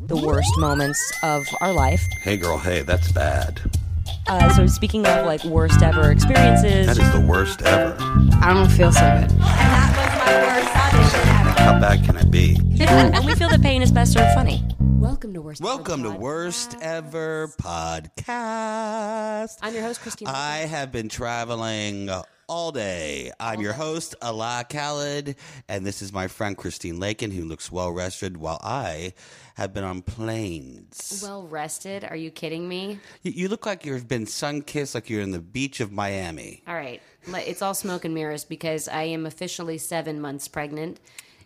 the worst moments of our life. Hey, girl, hey, that's bad. Uh, so speaking of like worst ever experiences, That is the worst ever. I don't feel so good. that was my worst audition ever. How bad can it be? and we feel that pain is best served funny. Welcome to worst. Ever Welcome to Pod. Worst Ever Podcast. I'm your host, Christine. I have been traveling all day. I'm your host, Allah Khaled, and this is my friend Christine Lakin, who looks well rested while I have been on planes. Well rested? Are you kidding me? You, you look like you've been sun kissed, like you're in the beach of Miami. All right. It's all smoke and mirrors because I am officially seven months pregnant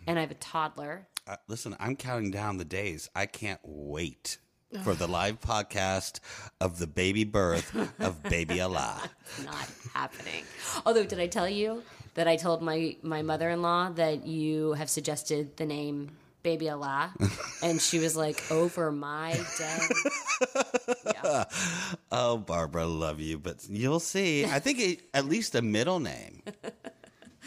and I have a toddler. Uh, listen, I'm counting down the days. I can't wait for the live podcast of the baby birth of baby Allah. Not happening. Although, did I tell you that I told my, my mother in law that you have suggested the name Baby Allah? And she was like, over my dead. Yeah. Oh, Barbara, love you, but you'll see. I think it, at least a middle name.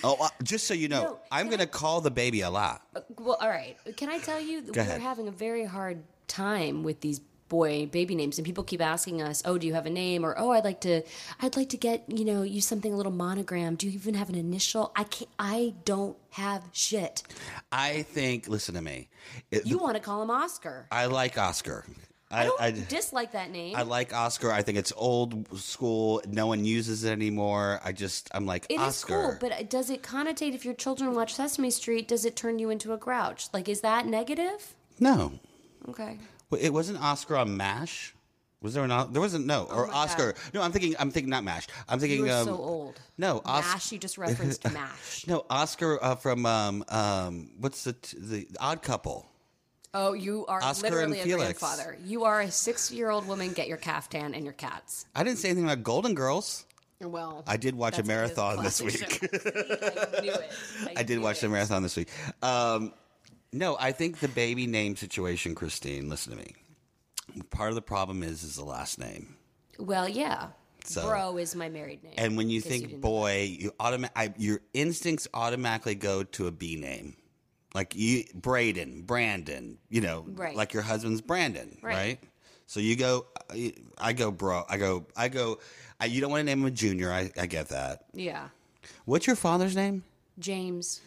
Oh, uh, just so you know, No, I'm going to call the baby Allah. Well, all right. Can I tell you, we're ahead. having a very hard time with these boy baby names, and people keep asking us, "Oh, do you have a name?" or "Oh, I'd like to, I'd like to get you know you something a little monogram. Do you even have an initial?" I can't. I don't have shit. I think, listen to me. It- You want to call him Oscar? I like Oscar. I I, don't I, dislike that name. I like Oscar. I think it's old school. No one uses it anymore. I just, I'm like, It is Oscar. cool, but does it connotate if your children watch Sesame Street? Does it turn you into a grouch? Like, is that negative? no. Okay. Well, It wasn't Oscar on MASH. Was there an? There wasn't no or Oh my Oscar. No, I'm thinking. I'm thinking not MASH. I'm thinking. You are um, so old. No, Os- Mash. You just referenced Mash. No, Oscar uh, from um um what's the t- the Odd Couple. Oh, you are Oscar literally and a Felix. grandfather. You are a six-year-old woman. Get your caftan and your cats. I didn't say anything about Golden Girls. Well, I did watch a marathon this week. I knew it. I did watch the it. marathon this week. Um, no, I think the baby name situation, Christine. Listen to me. Part of the problem is is the last name. Well, yeah. So- Bro is my married name. And when you think didn't boy, you automa- I, your instincts automatically go to a B name. Like you Braden, Brandon, you know, Right. like your husband's Brandon, right? Right. So you go I- go bro, I go I go I, you don't want to name him a junior, I, I get that. yeah, What's your father's name? James.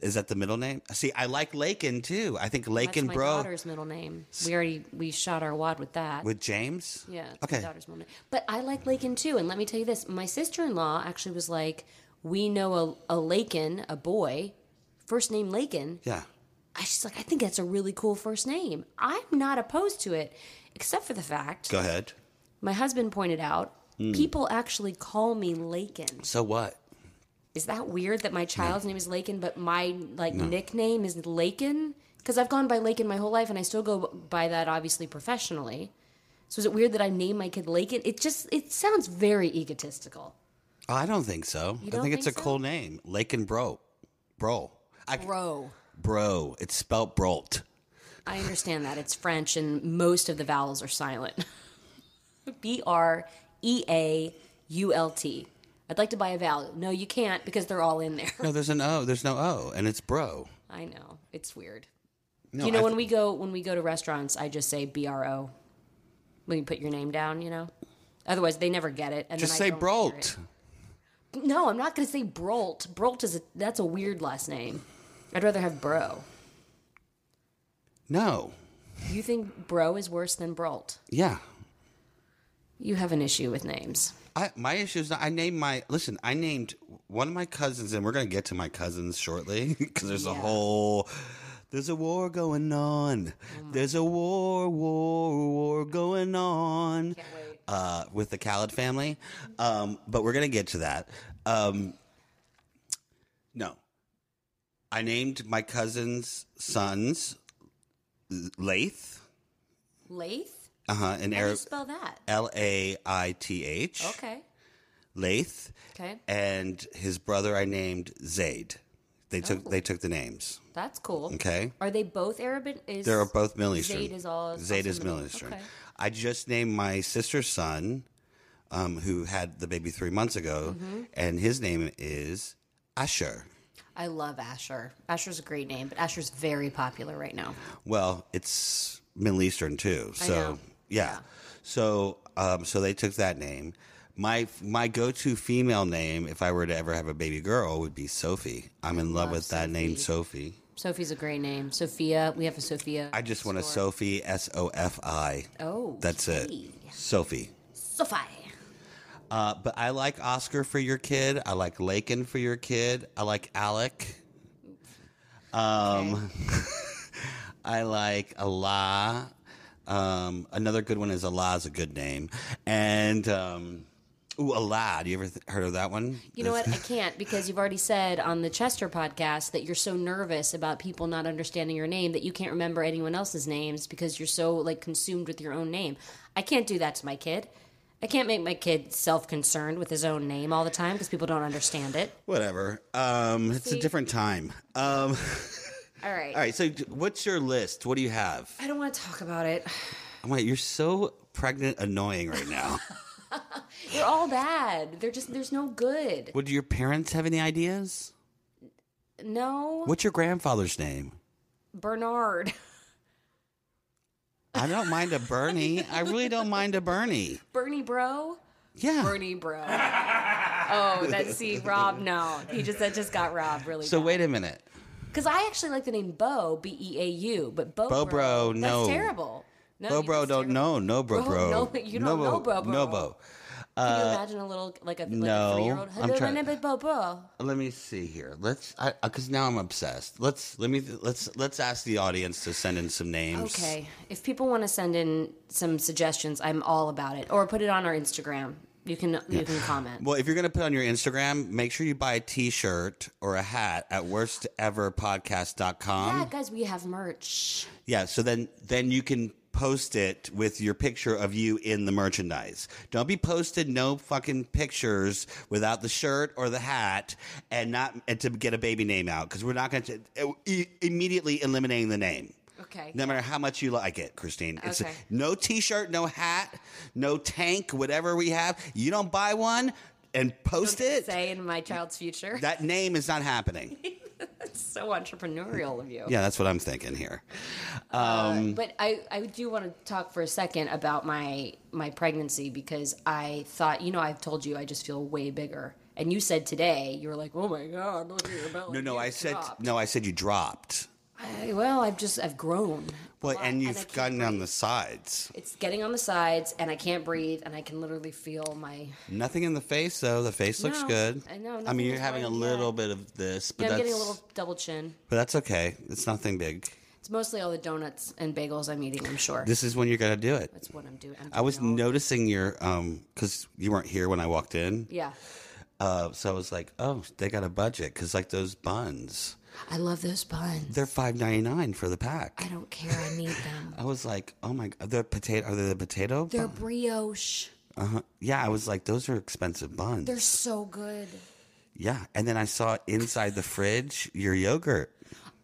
Is that the middle name? See, I like Lakin too. I think That's Lakin my bro daughter's middle name. We already we shot our wad with that. with James? Yeah, it's Okay. my daughter's middle name. But I like Lakin too. And let me tell you this: my sister-in-law actually was like, "We know a, a Lakin, a boy, first name Lakin." Yeah. I she's like, "I think that's a really cool first name. I'm not opposed to it, except for the fact Go ahead. my husband pointed out Hmm. people actually call me Lakin. So what? Is that weird that my child's name is Lakin, but my like nickname is Lakin? Because I've gone by Lakin my whole life, and I still go by that obviously professionally. So is it weird that I name my kid Lakin? It just it sounds very egotistical. I don't think so. I don't think it's think a so? cool name. Lakin bro. Bro. I, Bro. Bro. It's spelt brolt. I understand that. It's French and most of the vowels are silent. B R E A U L T. I'd like to buy a vowel. No, you can't because they're all in there. No, there's an O. There's no O, and it's bro. I know. It's weird. No, you know, I when we go when we go to restaurants, I just say B R O. When you put your name down, you know. Otherwise, they never get it. And just say don't brolt. No, I'm not going to say Brolt. Brolt is a, that's a weird last name. I'd rather have Bro. No. You think Bro is worse than Brolt? Yeah. You have an issue with names. I, my issue is that I named my listen. I named one of my cousins, and we're gonna get to my cousins shortly because there's a whole. There's a war going on. There's a war, war, war going on. Can't wait. uh, with the Khaled family. Um, but we're going to get to that. Um, no. I named my cousin's sons Laith. Laith? Uh huh. In How do you Arab, spell that? L A I T H. Okay. Laith. Okay. And his brother I named Zaid. They took Oh. they took the names. That's cool. Okay. Are they both Arabic? Is They're both Middle Eastern. Zaid is all Zaid is Middle- Middle Eastern. okay. I just named my sister's son, um, who had the baby three months ago, Mm-hmm. and his name is Asher. I love Asher. Asher's a great name, but Asher's very popular right now. Well, it's Middle Eastern too. So know. Yeah. So um, so they took that name. My my go to female name, if I were to ever have a baby girl, would be Sophie. I'm in love love with that name, Sophie. Sophie. Sophie's a great name. Sophia. We have a Sophia. I just want a store. Sophie, S O F I. Oh, That's it. Sophie. Sophie. Uh, but I like Oscar for your kid. I like Lakin for your kid. I like Alec. Um, I like Allah. Um, another good one is Allah is a good name. And um, ooh, Allah. Do you ever th- heard of that one? You know what? I can't because you've already said on the Chester podcast that you're so nervous about people not understanding your name that you can't remember anyone else's names because you're so like consumed with your own name. I can't do that to my kid. I can't make my kid self-concerned with his own name all the time because people don't understand it. Whatever. Um, it's a different time. Um, All right. all right. So, what's your list? What do you have? I don't want to talk about it. Oh my, you're so pregnant, annoying right now. They're all bad. They're just there's no good. Would your parents have any ideas? No. What's your grandfather's name? Bernard. I don't mind a Bernie. I really don't mind a Bernie. Bernie Bro. Yeah. Bernie Bro. Oh, that's see, Rob. No, he just that just got Rob really. So wait a minute. Because I actually like the name Bo B E A U, but Bo Bo Bro, that's no. terrible. No, Bro, bro, that's don't know. No, bro, Bro, oh, bro. no, you don't know, bro, bro. No, bro. Can you uh, imagine a little like a, like no, a three year old? I'm Hello, my trying- Bo Bro. Let me see here. Let's, because now I'm obsessed. Let's let me let's let's ask the audience to send in some names. Okay, if people want to send in some suggestions, I'm all about it. Or put it on our Instagram. You can you can comment. Well, if you're gonna put on your Instagram, make sure you buy a T-shirt or a hat at worsteverpodcast.com. yeah, guys, we have merch. Yeah, so then then you can post it with your picture of you in the merchandise. Don't be posted no fucking pictures without the shirt or the hat and not and to get a baby name out because we're not going to immediately eliminating the name. Okay. No matter how much you like it, Christine. It's Okay. no t-shirt, no hat, no tank, whatever we have. You don't buy one and post it. Say in my child's future. That name is not happening. That's so entrepreneurial of you. yeah, that's what I'm thinking here. Uh, um, but I, I do want to talk for a second about my my pregnancy because I thought, you know, I've told you I just feel way bigger. And you said today, you were like, oh my God, look at your belly. No, no, I said no, I said you dropped. I, well, I've just, I've grown. Well, and you've can't gotten on the sides. It's getting on the sides, and I can't breathe, and I can literally feel my. Nothing in the face though. The face looks No, good. I know, I mean, you're having a little yet. bit of this, but Yeah, I'm that's getting a little double chin. but that's okay. It's nothing big. It's mostly all the donuts and bagels I'm eating. I'm sure. This is when you're gonna do it. That's what I'm doing. I'm I was noticing your um because you weren't here when I walked in. Yeah, Uh, so I was like, oh, they got a budget because like those buns, I love those buns. they're five ninety nine for the pack. I don't care. I need them. I was like, oh my god, the potato are they the potato? They're brioche. uh-huh. Yeah, I was like, those are expensive buns. They're so good. yeah, and then I saw inside the fridge your yogurt.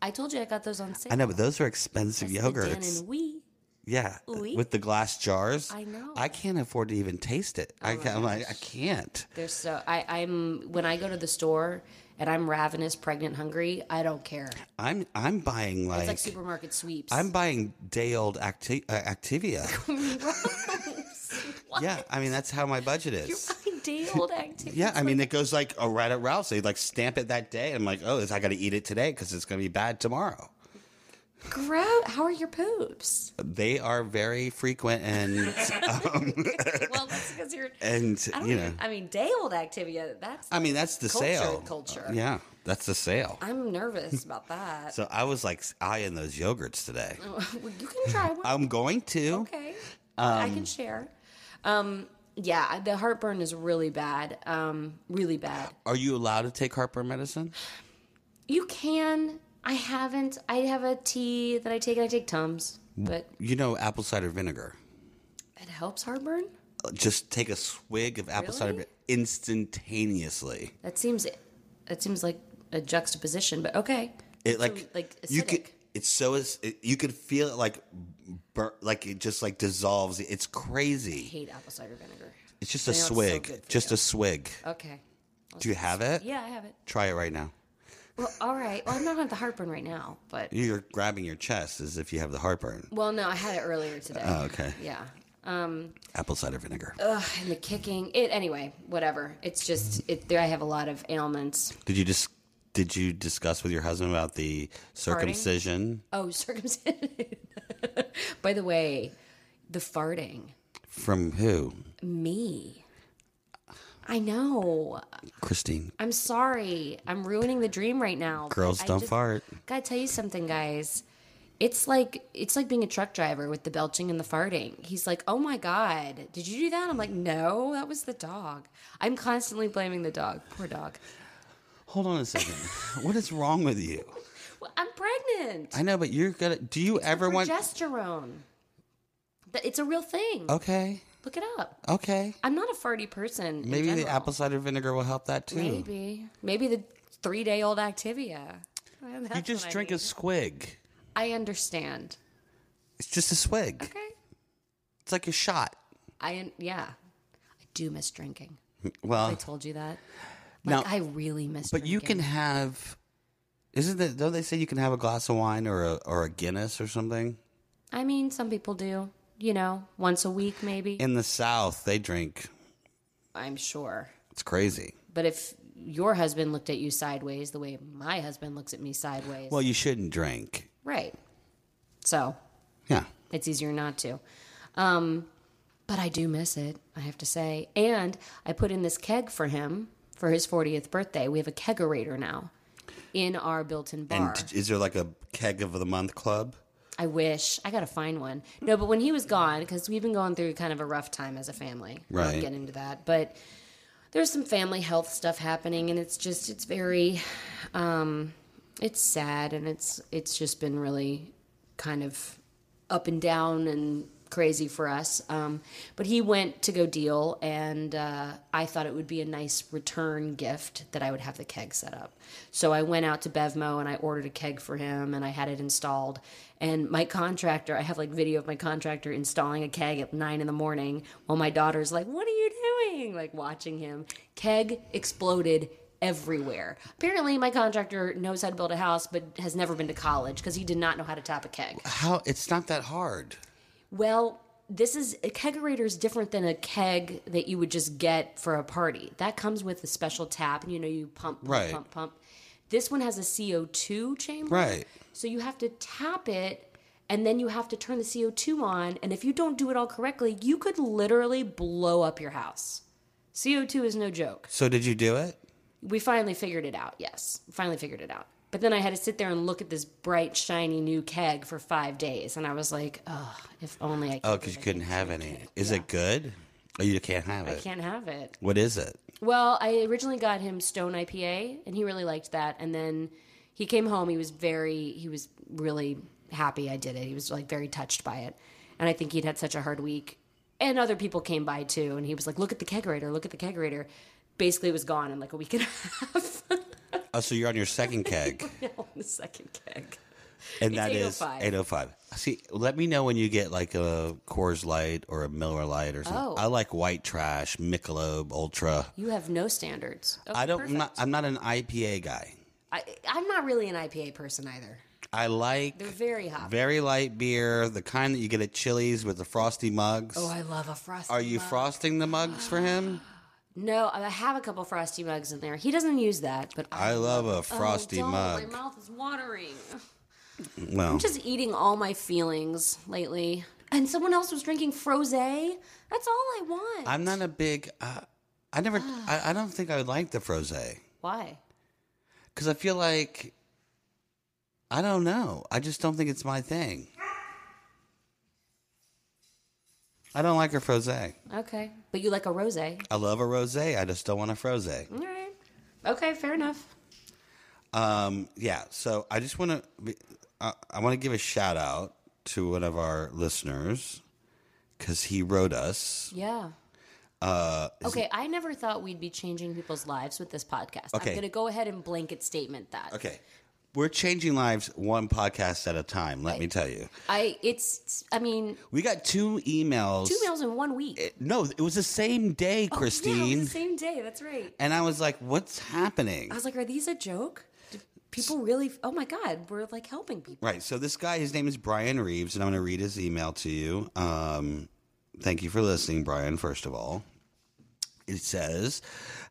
I told you I got those on sale. I know, but those are expensive That's the Dan yogurts. and we. Yeah, Oui. with the glass jars. I know. I can't afford to even taste it. I can't. I'm like, I can't. They're so. I, I'm when I go to the store and I'm ravenous, pregnant, hungry. I don't care. I'm I'm buying like, It's like, supermarket sweeps. I'm buying day old Acti- uh, Activia. yeah, I mean that's how my budget is. You're buying day old activity. Yeah, I mean it goes like right at Ralph's. They like stamp it that day. I'm like, oh, is I got to eat it today because it's going to be bad tomorrow. Grab. How are your poops? They are very frequent and um, well, that's because you're. and I don't you even- know. I mean, day old Activia. That's. I mean that's the Culture, sale. culture. Yeah, that's the sale. I'm nervous about that. So I was like eyeing those yogurts today. Well, you can try one. I'm going to. okay. I Um, can share. Um, yeah, the heartburn is really bad. Um, really bad. Are you allowed to take heartburn medicine? You can. I haven't. I have a tea that I take, and I take Tums, but You know apple cider vinegar. it helps heartburn. Uh, just take a swig of apple cider Really? vinegar instantaneously. That seems. That seems like a juxtaposition, but okay. It So, like like you could. It's so it, you could feel it like bur- like it just like dissolves. It's crazy. I hate apple cider vinegar. It's just I a it's so swig. just you. a swig. Okay. Do you have it? Yeah, I have it. Try it right now. Well, all right. Well, I'm not on the heartburn right now, but You're grabbing your chest as if you have the heartburn. well, no, I had it earlier today. Oh, okay. Yeah. Um, Apple cider vinegar. ugh, and the kicking. It anyway. Whatever. It's just it. There, I have a lot of ailments. Did you just did you discuss with your husband about the circumcision Oh, circumcision. By the way, the farting. from who? Me. I know. Christine. I'm sorry. I'm ruining the dream right now. Girls don't just- fart. Gotta tell you something, guys. It's like it's like being a truck driver with the belching and the farting. He's like, "Oh my god, did you do that?" I'm like, "No, that was the dog." I'm constantly blaming the dog. Poor dog. Hold on a second. what is wrong with you? Well, I'm pregnant. I know, but you're gonna. Do you ever want? progesterone? That it's a real thing. Okay. Look it up. Okay. I'm not a farty person. in Maybe the apple cider vinegar will help that too. Maybe, maybe the three day old Activia. You just drink a squig. I understand. It's just a swig. Okay. It's like a shot. I yeah. I do miss drinking. Well, I told you that. now, I really miss. but you can have. Isn't that? Don't they say you can have a glass of wine or a or a Guinness or something? I mean, some people do. You know, once a week maybe. In the South, they drink. I'm sure. It's crazy. But if your husband looked at you sideways the way my husband looks at me sideways, Well, you shouldn't drink. right? So Yeah. it's easier not to. Um, but I do miss it, I have to say. And I put in this keg for him for his 40th birthday. We have a kegerator now in our built-in bar. And is there like a keg of the month club? I wish I gotta find one. No, but when he was gone, because we've been going through kind of a rough time as a family. Right. get into that, but there's some family health stuff happening, and it's just it's very, um, it's sad, and it's it's just been really kind of up and down and crazy for us. Um, but he went to go deal, and uh, I thought it would be a nice return gift that I would have the keg set up. So I went out to Bevmo and I ordered a keg for him, and I had it installed. And my contractor, I have like video of my contractor installing a keg at nine in the morning while my daughter's like, What are you doing? Like watching him. Keg exploded everywhere. Apparently, my contractor knows how to build a house, but has never been to college because he did not know how to tap a keg. How? It's not that hard. Well, this is a kegerator is different than a keg that you would just get for a party. That comes with a special tap, and you know you pump, pump, Right. pump, pump. This one has a CO2 chamber, Right. So you have to tap it, and then you have to turn the CO2 on. And if you don't do it all correctly, you could literally blow up your house. CO2 is no joke. So did you do it? We finally figured it out. Yes, finally figured it out. But then I had to sit there and look at this bright, shiny new keg for five days, and I was like, "Oh, if only I." Oh, could Oh, because you couldn't have any. Is it good? Oh, you can't have it. I can't have it. What is it? Well, I originally got him Stone IPA, and he really liked that. And then he came home. He was very, he was really happy I did it. He was like very touched by it. And I think he'd had such a hard week. And other people came by too, and he was like, "Look at the kegerator! Look at the kegerator!" Basically, it was gone in like a week and a half. Oh, so you're on your second keg, on the second keg. and It's that is 805. 805. See, let me know when you get like a Coors Light or a Miller Lite or something. Oh. I like White Trash, Michelob Ultra. You have no standards. Oh, I don't. I'm perfect. not, I'm not an IPA guy. I, I'm not really an IPA person either. I like They're very hot. very light beer, the kind that you get at Chili's with the frosty mugs. oh, I love a frosty. Are you mug. frosting the mugs for him? No, I have a couple frosty mugs in there. He doesn't use that, but I love a Oh, frosty don't. mug. My mouth is watering. Well, I'm just eating all my feelings lately. And someone else was drinking frosé. That's all I want. I'm not a big. Uh, I never. I, I don't think I would like the frosé Why? because I feel like. I don't know. I just don't think it's my thing. I don't like a frosé. Okay, but you like a rosé. I love a rosé. I just don't want a frosé. right. Okay, fair enough. Um, yeah. So I just want to. Uh, I want to give a shout out to one of our listeners because he wrote us. Yeah. Uh, Okay, I never thought we'd be changing people's lives with this podcast. Okay. I'm going to go ahead and blanket statement that. okay, we're changing lives one podcast at a time. Let me tell you, I it's I mean, we got two emails. two meals in one week. No, it was the same day, Christine. Oh, yeah, it was the same day. That's right. and I was like, "What's happening?" I was like, are these a joke? Do people really. Oh my God, we're like helping people. Right. So this guy, his name is Brian Reeves, and I'm going to read his email to you. Um, thank you for listening, Brian. First of all, it says,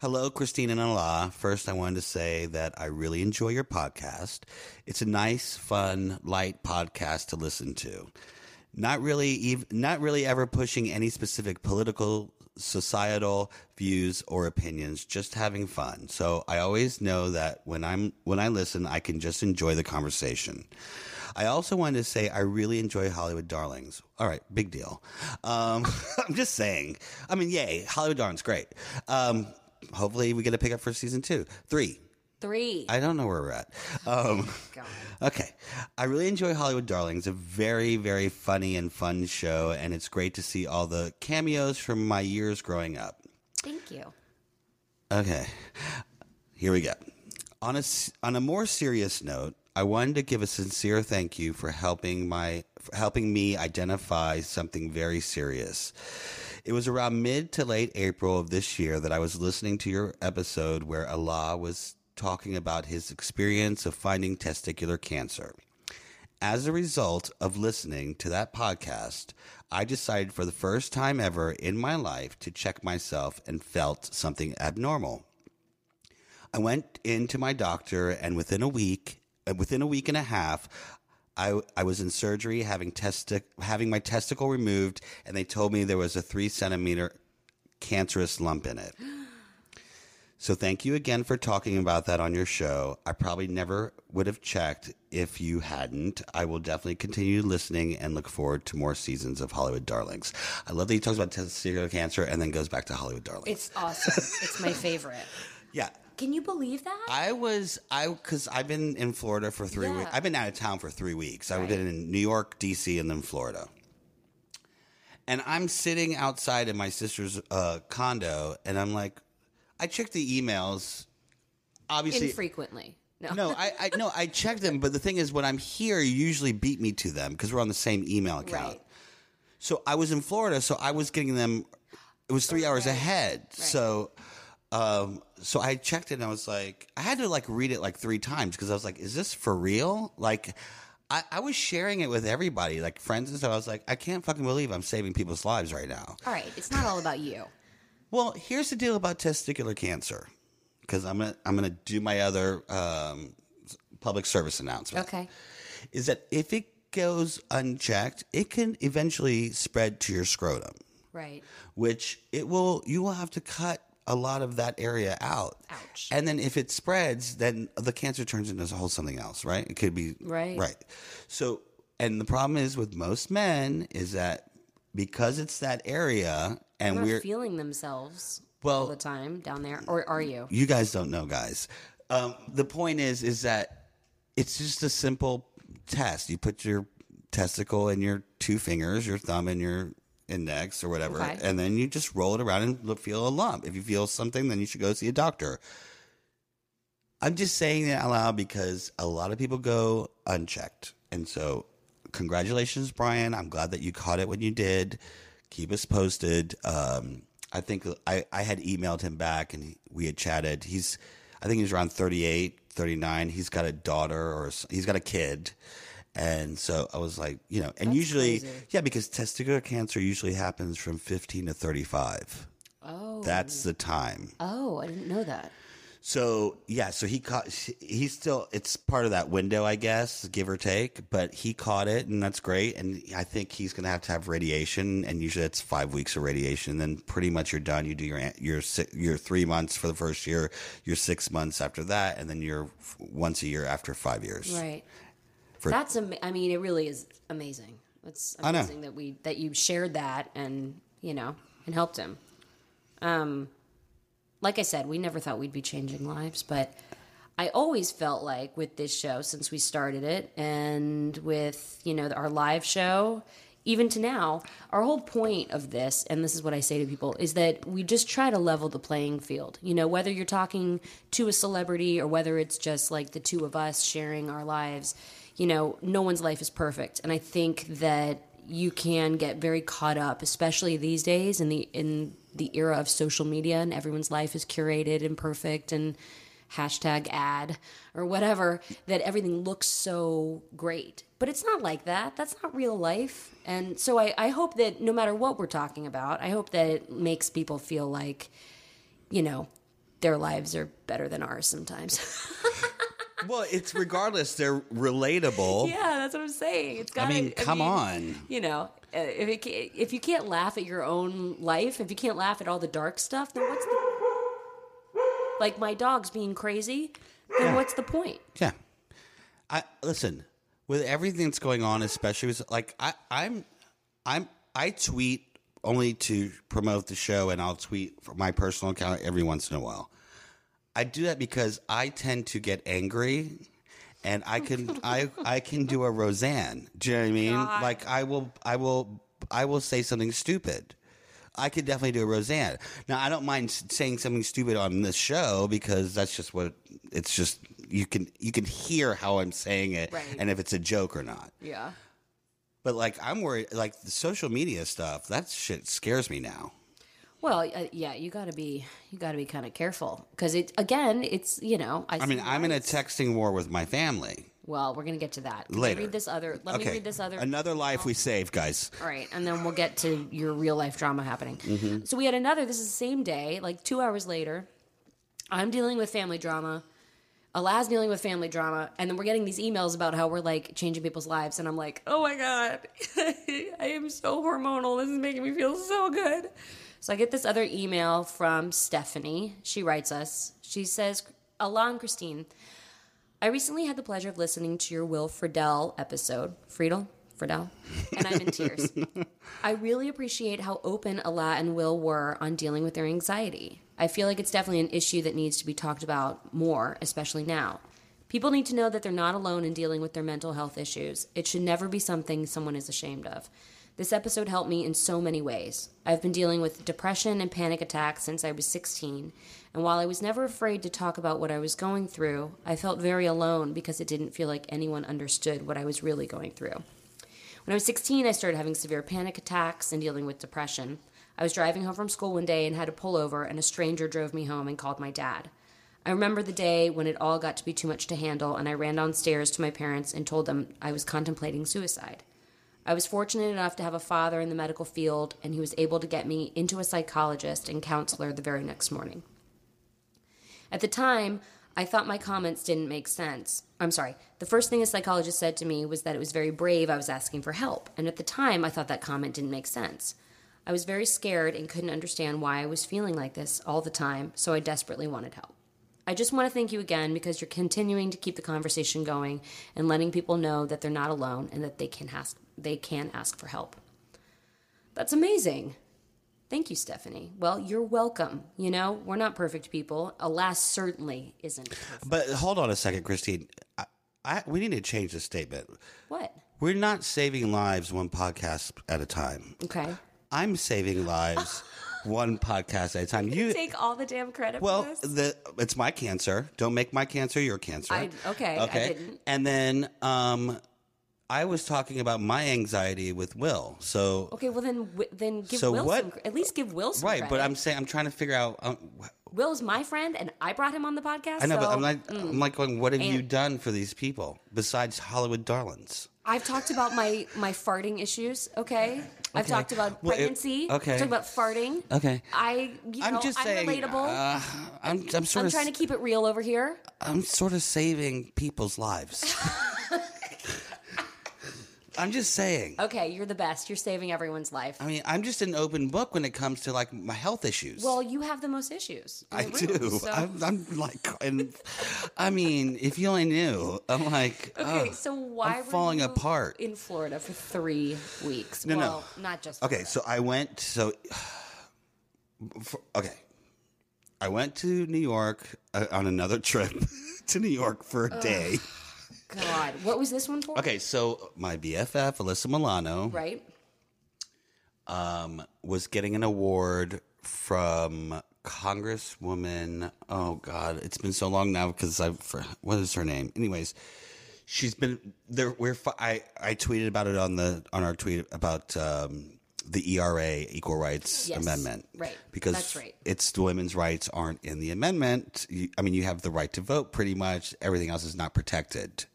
"Hello, Christine and Allah. First, I wanted to say that I really enjoy your podcast. It's a nice, fun, light podcast to listen to. Not really, ev- not really ever pushing any specific political." Societal views or opinions just having fun so i always know that when i'm when i listen i can just enjoy the conversation I also wanted to say I really enjoy Hollywood Darlings. All right, big deal. Um, I'm just saying. I mean, yay, Hollywood Darlings, great. Um, hopefully, we get a pickup for season two, three. Three. I don't know where we're at. Um, God. okay. I really enjoy Hollywood Darlings. It's a very, very funny and fun show, and it's great to see all the cameos from my years growing up. Thank you. Okay, here we go. On a on a more serious note, I wanted to give a sincere thank you for helping my for helping me identify something very serious. It was around mid to late April of this year that I was listening to your episode where Allah was talking about his experience of finding testicular cancer. As a result of listening to that podcast, I decided for the first time ever in my life to check myself and felt something abnormal. I went into my doctor, and within a week, uh, within a week and a half, I, I was in surgery having testi- having my testicle removed, and they told me there was a three centimeter cancerous lump in it. So thank you again for talking about that on your show. I probably never would have checked if you hadn't. I will definitely continue listening and look forward to more seasons of Hollywood Darlings. I love that he talks about testicular cancer and then goes back to Hollywood Darlings. It's awesome. it's my favorite. yeah. Can you believe that? I was I because I've been in Florida for three Yeah. weeks. I've been out of town for three weeks. I've been in New York, DC, and then Florida. And I'm sitting outside in my sister's uh, condo, and I'm like, I checked the emails. Obviously, Infrequently. No. no, I, I no, I checked them. But the thing is, when I'm here, you usually beat me to them because we're on the same email account. Right. So I was in Florida, so I was getting them. It was three hours ahead. So, um, so I checked it and I was like, I had to like read it like three times because I was like, is this for real? Like, I, I was sharing it with everybody, like friends and stuff. I was like, I can't fucking believe I'm saving people's lives right now. All right. It's not all about you. Well, here's the deal about testicular cancer, because I'm gonna I'm gonna do my other um, public service announcement. Okay. Is that if it goes unchecked, it can eventually spread to your scrotum, Right. which it will. You will have to cut a lot of that area out. Ouch. And then if it spreads, then the cancer turns into a whole something else, right? It could be Right. Right. So, and the problem is with most men is that because it's that area, and we're not feeling themselves Well- all the time down there, or are you? you guys don't know, guys. Um, the point is, is that it's just a simple test. You put your testicle in your two fingers, your thumb and your index or whatever, Okay. and then you just roll it around and look, feel a lump. If you feel something, then you should go see a doctor. I'm just saying that out loud because a lot of people go unchecked, and so congratulations, Brian. I'm glad that you caught it when you did. Keep us posted. Um, I think I, I had emailed him back and he, we had chatted. He's, I think he's around 38, 39. He's got a daughter or he's got a kid. And so I was like, you know, and That's usually, crazy. yeah, because testicular cancer usually happens from 15 to 35. Oh. That's the time. Oh, I didn't know that. So yeah, so he caught. He's still. It's part of that window, I guess, give or take. But he caught it, and that's great. And I think he's going to have to have radiation, and usually it's five weeks of radiation. And Then pretty much you're done. You do your your your three months for the first year, your six months after that, and then you're once a year after five years. Right. For- That's am- I mean, it really is amazing. It's amazing that we that you shared that and you know and helped him. Um, like I said, we never thought we'd be changing lives, but I always felt like with this show since we started it, and with you know our live show, even to now, our whole point of this, and this is what I say to people, is that we just try to level the playing field. You know, whether you're talking to a celebrity or whether it's just like the two of us sharing our lives, you know, no one's life is perfect. And I think that you can get very caught up, especially these days in the in the era of social media and everyone's life is curated and perfect and hashtag ad or whatever that everything looks so great. But it's not like that. That's not real life. And so I, I hope that no matter what we're talking about, I hope that it makes people feel like, you know, their lives are better than ours sometimes. Well, it's regardless. They're relatable. yeah, that's what I'm saying. It's got. I mean, come on. You know, Uh, if it, if you can't laugh at your own life, if you can't laugh at all the dark stuff, then what's the like my dog's being crazy? Then what's the point? Yeah. I listen with everything that's going on, especially with like I, I'm, I'm, I tweet only to promote the show, and I'll tweet for my personal account every once in a while. I do that because I tend to get angry, and I can I I can do a Roseanne. Do you know what I mean? God. Like I will I will I will say something stupid. I could definitely do a Roseanne. Now I don't mind saying something stupid on this show because that's just what it's just you can you can hear how I'm saying it Right. and if it's a joke or not. Yeah. But like I'm worried like the social media stuff, that shit scares me now. Well, uh, yeah, you got to be you got to be kind of careful because it again, it's you know. I, I mean, I'm in a texting war with my family. Well, we're gonna get to that Let me Later. Read this other. Let me read this other. Another life we saved, guys. All right, and then we'll get to your real life drama happening. So we had another. This is the same day, like two hours later. I'm dealing with family drama. Alaz dealing with family drama, and then we're getting these emails about how we're like changing people's lives, and I'm like, oh my god, I am so hormonal. This is making me feel so good. So I get this other email from Stephanie. She writes us. She says, Alon Christine, I recently had the pleasure of listening to your Will Friedle episode. Friedel? Friedel? And I'm in tears. I really appreciate how open Ala and Will were on dealing with their anxiety. I feel like it's definitely an issue that needs to be talked about more, especially now. People need to know that they're not alone in dealing with their mental health issues. It should never be something someone is ashamed of. This episode helped me in so many ways. I've been dealing with depression and panic attacks since I was 16, and while I was never afraid to talk about what I was going through, I felt very alone because it didn't feel like anyone understood what I was really going through. When I was 16, I started having severe panic attacks and dealing with depression. I was driving home from school one day and had to pull over, and a stranger drove me home and called my dad. I remember the day when it all got to be too much to handle, and I ran downstairs to my parents and told them I was contemplating suicide. I was fortunate enough to have a father in the medical field, and he was able to get me into a psychologist and counselor the very next morning. At the time, I thought my comments didn't make sense. I'm sorry. The first thing a psychologist said to me was that it was very brave I was asking for help, and at the time, I thought that comment didn't make sense. I was very scared and couldn't understand why I was feeling like this all the time, so I desperately wanted help. I just want to thank you again because you're continuing to keep the conversation going and letting people know that they're not alone and that they can ask they can ask for help. That's amazing. Thank you, Stephanie. Well, you're welcome. You know, we're not perfect people. Alas, certainly isn't. perfect. But hold on a second, Christine. I, I, we need to change the statement. What? We're not saving lives one podcast at a time. Okay. I'm saving lives one podcast at a time. You Take all the damn credit well, for this. the it's my cancer. Don't make my cancer your cancer. I- okay, I Okay. didn't. And then um, I was talking about my anxiety with Will. So Okay, well then, wi- then give So Will what- some, at least give Will some right, credit. but I'm saying I'm trying to figure out. Um, Will's my friend, and I brought him on the podcast. I know, but I'm like, I'm like going. What have you done for these people besides Hollywood darlings? I've talked about my my farting issues. Okay, I've talked about Well, it- pregnancy. okay. I've talked about farting. Okay. I, you know, I'm just saying. relatable. Uh, I'm, I'm sort I'm of. trying to keep it real over here. I'm sort of saving people's lives. I'm just saying. Okay, you're the best. You're saving everyone's life. I mean, I'm just an open book when it comes to like my health issues. Well, you have the most issues. I room, do. so- I'm, I'm like, and I mean, if you only knew, I'm like, Okay, oh, so why I'm were falling you apart. in Florida for three weeks? No, no. well, not just Okay, Florida. so I went. So, for, okay, I went to New York uh, on another trip to New York for a day. God, what was this one for? Okay, so my BFF Alyssa Milano right. um, was getting an award from Congresswoman. Oh God, it's been so long now because I've what is her name? Anyways, she's been there. We're I I tweeted about it on the on our tweet about um, the ERA Equal Rights Yes, Amendment, right. Because That's right. it's the women's rights aren't in the amendment. You, I mean, you have the right to vote. Pretty much everything else is not protected.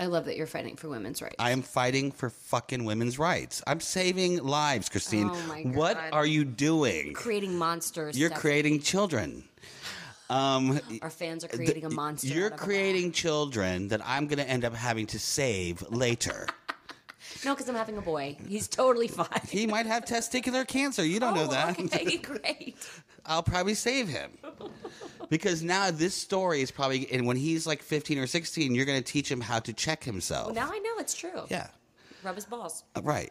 I love that you're fighting for women's rights. I am fighting for fucking women's rights. I'm saving lives, Christine. Oh, What are you doing? creating monsters. You're creating children. Um, Our fans are creating a monster. You're out of a creating children that I'm going to end up having to save later. No, because I'm having a boy. He's totally fine. he might have testicular cancer. You don't know Oh, that. Okay, great. I'll probably save him. Because now this story is probably, and when he's like 15 or 16, you're going to teach him how to check himself. Now I know it's true. yeah. Rub his balls. Uh, Right.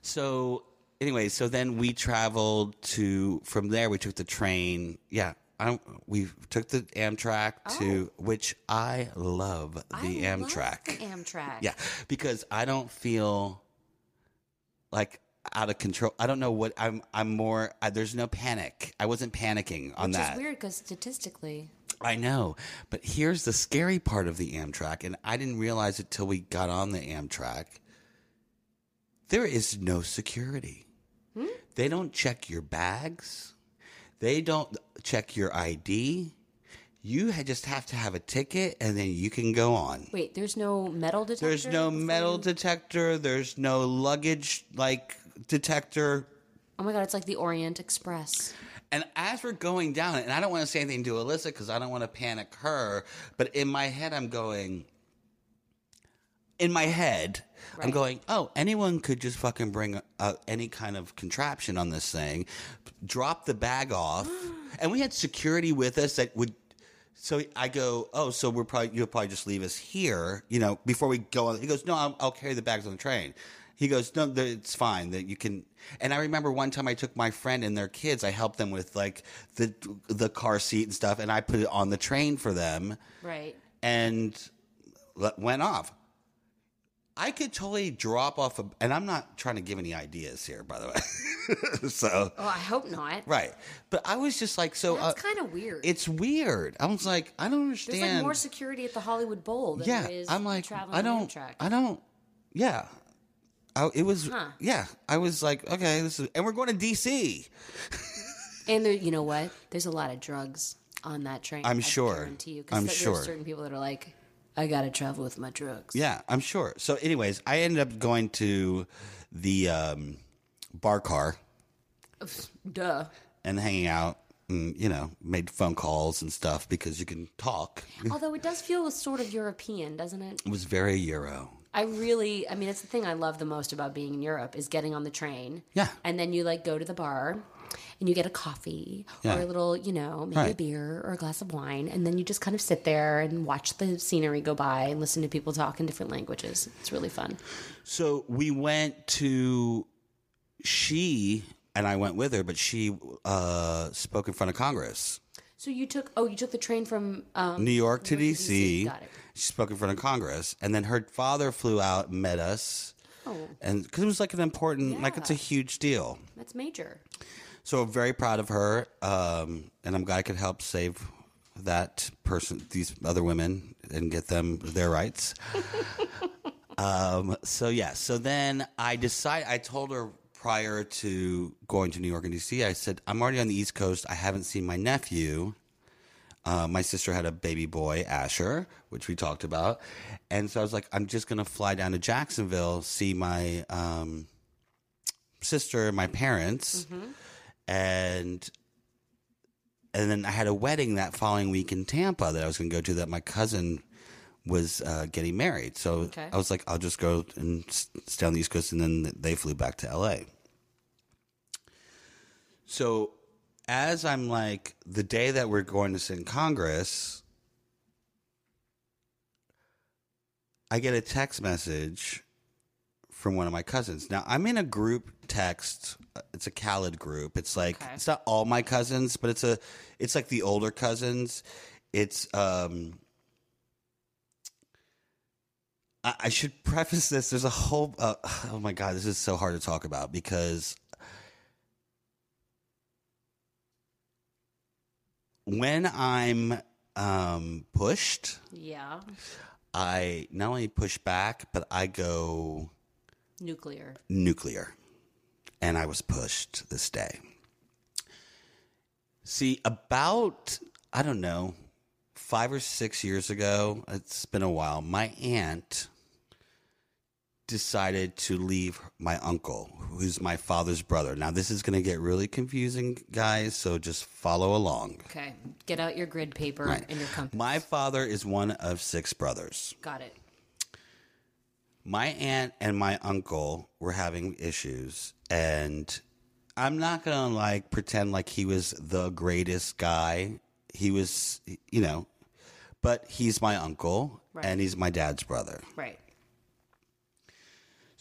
So anyway, so then we traveled to from there. We took the train. Yeah, I don't. We took the Amtrak to which I love the I Amtrak. Love the Amtrak. yeah, because I don't feel like out of control. I don't know what I'm. I'm more. I, there's no panic. I wasn't panicking on that. Which that. is weird because statistically, I know, but here's the scary part of the Amtrak, and I didn't realize it till we got on the Amtrak. There is no security. Hmm? They don't check your bags. They don't check your ID. You just have to have a ticket, and then you can go on. wait, there's no metal detector. There's no metal detector. There's no luggage like detector. Oh my god, it's like the Orient Express. And as we're going down, and I don't want to say anything to Alyssa because I don't want to panic her, but in my head, I'm going, in my head, I'm going, oh, anyone could just fucking bring uh, any kind of contraption on this thing, drop the bag off. and we had security with us that would. So I go, oh, so we're probably you'll probably just leave us here, you know, before we go on. He goes, no, I'll, I'll carry the bags on the train. He goes, no, it's fine that you can. And I remember one time I took my friend and their kids. I helped them with like the the car seat and stuff, and I put it on the train for them Right. and went off. I could totally drop off, a, and I'm not trying to give any ideas here, by the way. so, Oh, I hope not. right, but I was just like, so it's uh, kind of weird. it's weird. I was like, I don't understand. There's like more security at the Hollywood Bowl than yeah, there is I'm like, traveling I don't. I don't, yeah. I, it was, Huh. yeah. I was like, okay, this is, and we're going to DC. And there, you know what? There's a lot of drugs on that train. I'm I sure. guarantee you. I'm there- sure. There's certain people that are like, I gotta travel with my drugs. Yeah, I'm sure. So, anyways, I ended up going to the um, bar car. Duh. and hanging out and you know made phone calls and stuff because you can talk Although it does feel sort of European, doesn't it? it was very euro I really, I mean, it's the thing I love the most about being in Europe is getting on the train. Yeah. And then you like go to the bar and you get a coffee Yeah. or a little, you know, maybe a beer or a glass of wine. And then you just kind of sit there and watch the scenery go by and listen to people talk in different languages. It's really fun. so we went to she and i went with her but she uh, spoke in front of congress So you took, oh, you took the train from um, new york to York dc Got it. She spoke in front of congress and then her father flew out and met us Oh, and because it was like an important like it's a huge deal that's major. So I'm very proud of her, um, and I'm glad I could help save that person, these other women, and get them their rights. um, so yeah, so then I decided. I told her prior to going to New York and DC, I said I'm already on the East Coast. I haven't seen my nephew. Uh, my sister had a baby boy, Asher, which we talked about, and so I was like, I'm just gonna fly down to Jacksonville, see my um, sister, my parents and and then I had a wedding that following week in Tampa that I was going to go to that my cousin was uh, getting married. So Okay. I was like, I'll just go and stay on the East Coast, and then they flew back to L.A. So as I'm like the day that we're going to sit in Congress, I get a text message from one of my cousins. Now I'm in a group text. uh, It's a Khaled group. It's like Okay. it's not all my cousins, but it's a it's like the older cousins. It's um. I, I should preface this. There's a whole. Uh, oh my god, this is so hard to talk about because when I'm um pushed. Yeah. I not only push back, but I go Nuclear. nuclear. And I was pushed this day. See, about, I don't know, five or six years ago, it's been a while, my aunt decided to leave my uncle, who's my father's brother. Now, this is going to get really confusing, guys, so just follow along. Okay. Get out your grid paper Right. and your compass. My father is one of six brothers. Got it. my aunt and my uncle were having issues and i'm not gonna like pretend like he was the greatest guy he was you know but he's my uncle Right. and he's my dad's brother Right.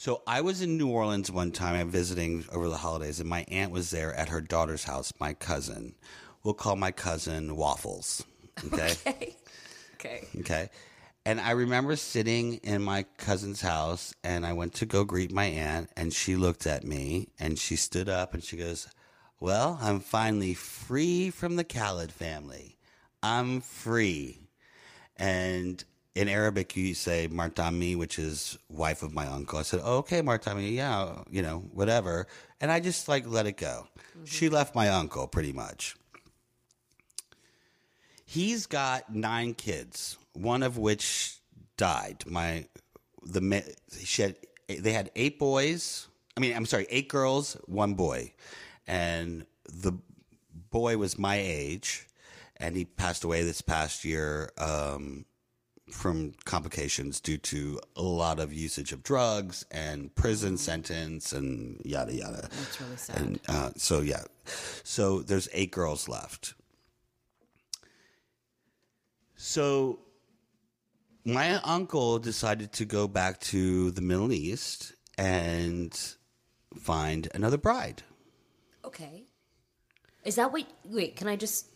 So i was in new orleans one time i'm visiting over the holidays and my aunt was there at her daughter's house my cousin we'll call my cousin waffles okay Okay. Okay. Okay. And I remember sitting in my cousin's house and I went to go greet my aunt and she looked at me and she stood up and she goes, Well, I'm finally free from the Khaled family. I'm free. And in Arabic, you say Martami, which is wife of my uncle. I said, oh, okay, Martami, yeah, you know, whatever. And I just like let it go. She left my uncle pretty much. He's got nine kids, one of which died. My the she had they had eight boys. I mean, I'm sorry, eight girls, one boy, and the boy was my age, and he passed away this past year um, from complications due to a lot of usage of drugs and prison sentence and yada yada. That's really sad. And uh, so yeah, so there's eight girls left. So my uncle decided to go back to the Middle East and find another bride. Okay. Is that what? Wait, can I just?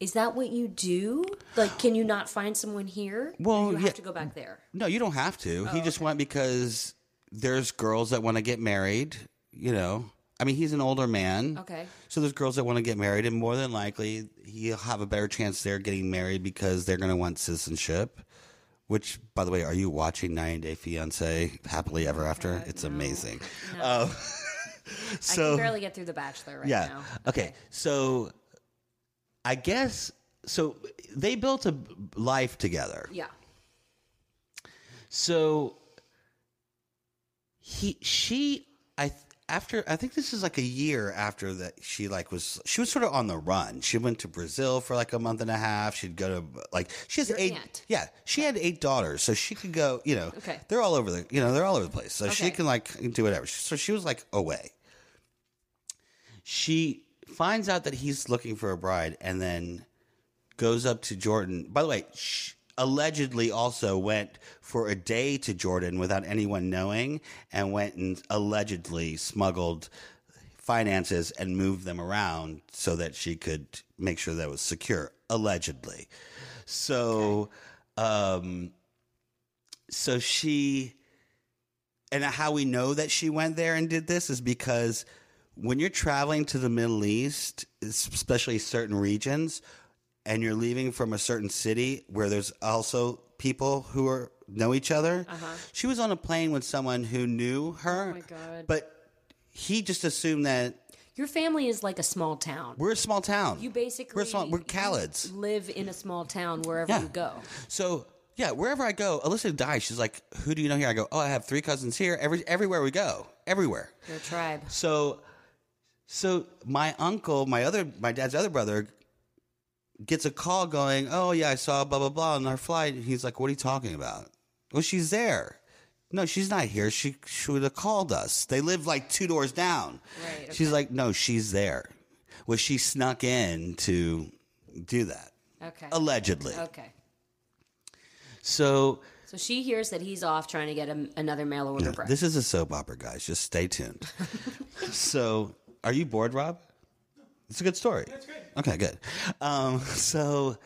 Is that what you do? Like, can you not find someone here? Well, you have yeah. to go back there. No, you don't have to. he just went because there's girls that want to get married. You know, I mean, he's an older man. Okay. So there's girls that want to get married, and more than likely, he'll have a better chance there getting married because they're going to want citizenship. Which, by the way, are you watching 90 Day Fiance Happily Ever After? it's amazing. Um, I so can barely get through the Bachelor right yeah. now. Okay. So I guess so. They built a life together. Yeah. So he she I after I think this is like a year after that she like was she was sort of on the run. She went to Brazil for like a month and a half. She'd go to like she has Your eight aunt. yeah she had eight daughters so she could go you know Okay. they're all over the you know they're all over the place so she can like do whatever. So she was like away. She finds out that he's looking for a bride and then goes up to Jordan. By the way, sh- allegedly also went for a day to Jordan without anyone knowing and went and allegedly smuggled finances and moved them around so that she could make sure that was secure. Allegedly. So, um, so she, and how we know that she went there and did this is because when you're traveling to the Middle East, especially certain regions, and you're leaving from a certain city where there's also people who are know each other. She was on a plane with someone who knew her. Uh-huh. Oh my God. But he just assumed that Your family is like a small town. we're a small town. You basically we're small. We're Khalids. live in a small town wherever Yeah. you go. So yeah, wherever I go, Alyssa dies. She's like, "Who do you know here?" I go, "Oh, I have three cousins here. Every everywhere we go, everywhere." Your tribe. So, so my uncle, my other, my dad's other brother, gets a call going, "Oh yeah, I saw blah blah blah on our flight." And he's like, "What are you talking about?" Well, she's there. No, she's not here. She she would have called us. They live like two doors down. Right, She's like, "No, she's there." Well, she snuck in to do that Okay. allegedly. Okay. So So she hears that he's off trying to get a, another mail order bride. this is a soap opera, guys. Just stay tuned. so, are you bored, Rob? It's a good story. That's great. Okay, good. Um, so,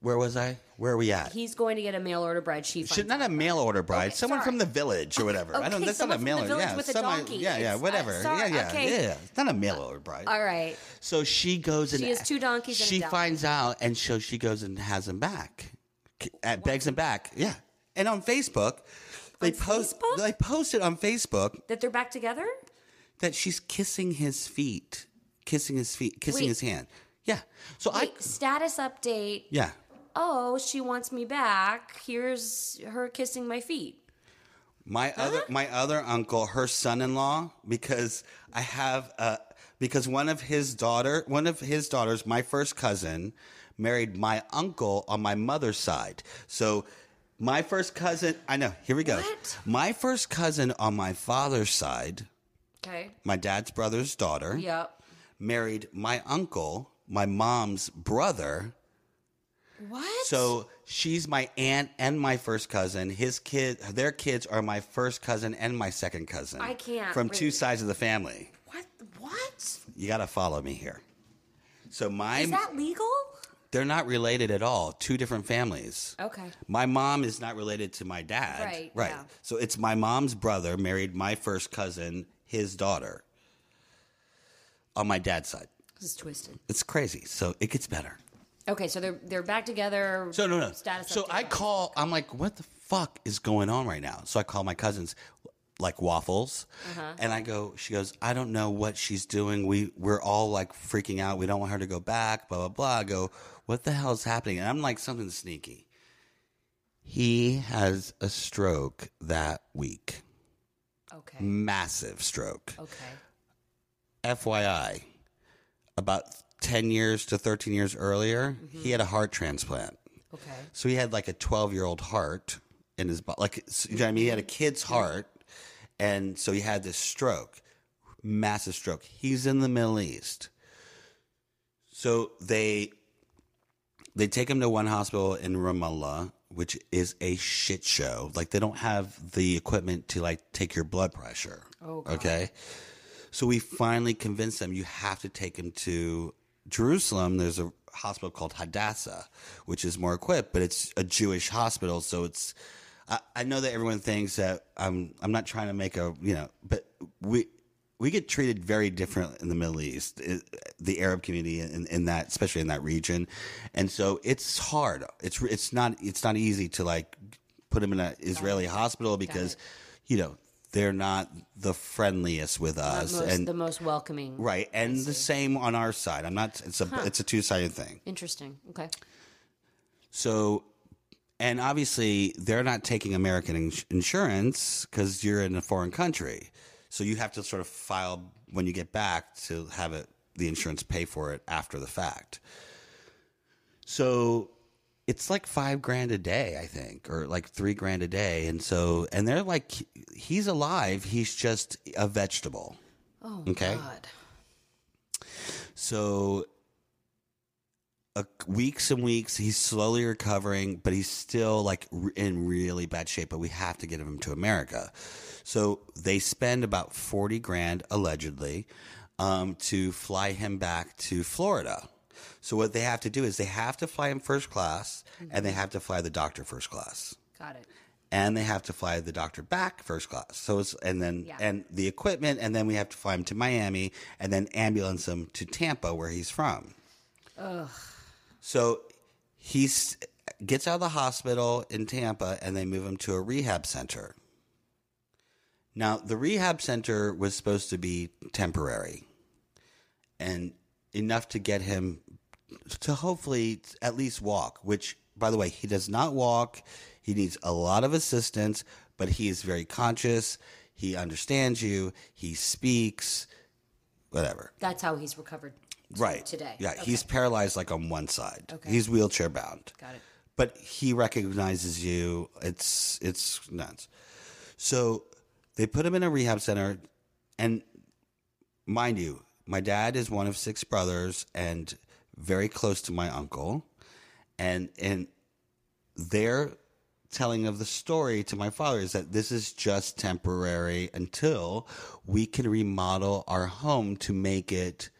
where was I? Where are we at? He's going to get a mail order bride. She finds Should not a mail order bride. Okay, someone sorry. from the village or whatever. I don't. Okay, That's not a from mail the order. village Yeah, with a someone- donkey. Yeah, yeah, It's- whatever. uh, sorry, yeah, yeah, okay. yeah, yeah. It's not a mail order bride. All right. So she goes and She has two donkeys and a She donkey. finds out, and so she goes and has him back, uh, begs him back. Yeah, and on Facebook, they On post Facebook? they posted on Facebook That they're back together? That she's kissing his feet, kissing his feet, kissing Wait. his hand. Yeah. So I status update. yeah. Oh, she wants me back. Here's her kissing my feet. My other my other uncle, her son-in-law, because I have uh because one of his daughter, one of his daughters, my first cousin, married my uncle on my mother's side. So my first cousin, I know. Here we go. What? My first cousin on my father's side, Okay. my dad's brother's daughter, Yep. married my uncle, my mom's brother. What? So she's my aunt and my first cousin. His kid, their kids are my first cousin and my second cousin. I can't from two sides of the family. what? What? You got to follow me here. So my, Is that legal? they're not related at all. Two different families. Okay. My mom is not related to my dad. Right, Right. yeah. So it's my mom's brother married my first cousin, his daughter, on my dad's side. This is twisted. It's crazy. So it gets better. Okay, so they're they're back together. So no, no. Status so update I call. I'm like, what the fuck is going on right now? So I call my cousins, like waffles, Uh-huh. and I go. She goes, I don't know what she's doing. We we're all like freaking out. We don't want her to go back. Blah blah blah. I go, what the hell is happening? And I'm like, something sneaky. He has a stroke that week. Okay. Massive stroke. Okay. FYI, about 10 years to 13 years earlier, he mm-hmm. had a heart transplant. Okay. So he had like a 12 year old heart in his body. Like, you know what I mean? He had a kid's heart. And so he had this stroke, massive stroke. He's in the Middle East. So they they take him to one hospital in Ramallah, which is a shit show. Like they don't have the equipment to like take your blood pressure. Oh, God. okay. So we finally convinced them you have to take him to Jerusalem. There's a hospital called Hadassah, which is more equipped, but it's a Jewish hospital. So it's, I, I know that everyone thinks that I'm, I'm not trying to make a, you know, but we, we get treated very different in the Middle East, the Arab community in, in that, especially in that region. And so it's hard. It's, it's not, it's not easy to like put them in an Israeli hospital because, you know, they're not the friendliest with us. most, and the most welcoming. Right, and the same on our side. I'm not. It's a it's a two sided thing. Interesting. Okay. So, and obviously they're not taking American ins- insurance because you're in a foreign country. So you have to sort of file when you get back to have it the insurance pay for it after the fact. So it's like five grand a day, I think, or like three grand a day, and so and they're like, he's alive. He's just a vegetable. Oh Okay. God. So, uh, weeks and weeks, he's slowly recovering, but he's still like r- in really bad shape. But we have to get him to America. So they spend about forty grand allegedly um, to fly him back to Florida. So what they have to do is they have to fly him first class, and they have to fly the doctor first class Got it. and they have to fly the doctor back first class. So it's and then Yeah. and the equipment, and then we have to fly him to Miami, and then ambulance him to Tampa, where he's from. Ugh. So he gets out of the hospital in Tampa, and they move him to a rehab center. Now the rehab center was supposed to be temporary, and enough to get him to hopefully at least walk, which, by the way, he does not walk. He needs a lot of assistance, but he is very conscious. He understands you. He speaks, whatever. That's how he's recovered. Right. Today. Yeah. Okay. He's paralyzed like on one side. Okay. He's wheelchair bound. Got it. But he recognizes you. It's, it's nuts. So they put him in a rehab center. And mind you, my dad is one of six brothers and very close to my uncle. And and their telling of the story to my father is that this is just temporary until we can remodel our home to make it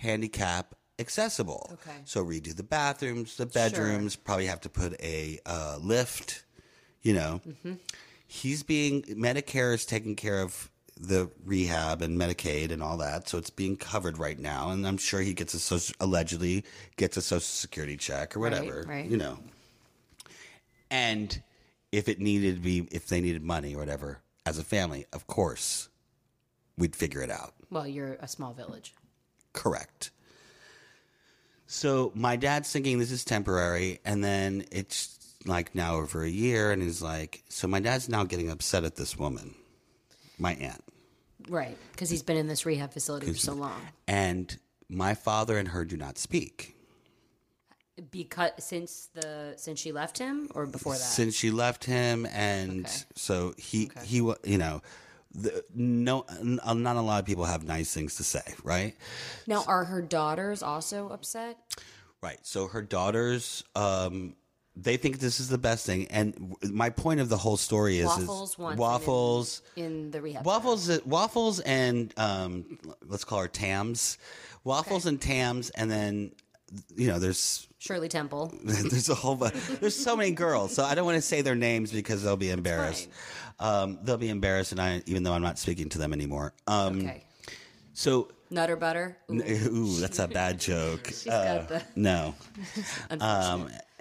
handicap accessible. Okay. So redo the bathrooms, the bedrooms, probably have to put a uh, lift, you know. He's being Medicare is taking care of the rehab and Medicaid and all that, so it's being covered right now. And I'm sure he gets a social, allegedly gets a social security check or Right, whatever, right. you know. And if it needed to be, if they needed money or whatever, as a family, of course, we'd figure it out. Well, you're a small village. Correct. So my dad's thinking this is temporary, and then it's like now over a year, and he's like, so my dad's now getting upset at this woman, my aunt, Right. Because he's been in this rehab facility for so long. and my father and her do not speak. Because since the since she left him or before that? since she left him and Okay. so he he wa- you know the, no n- not a lot of people have nice things to say right? Now are her daughters also upset? right. So her daughters um they think this is the best thing. And my point of the whole story is, Waffles is him in- waffles In the rehab. waffles waffles and um let's call her tams. Waffles and tams and then you know there's Shirley Temple. there's a whole bunch. There's so many girls, so I don't want to say their names because they'll be embarrassed. Um, they'll be embarrassed, and I, even though I'm not speaking to them anymore. Um, Okay. So, Nutter butter. Ooh, ooh, that's a bad joke. she's got the No. unfortunate.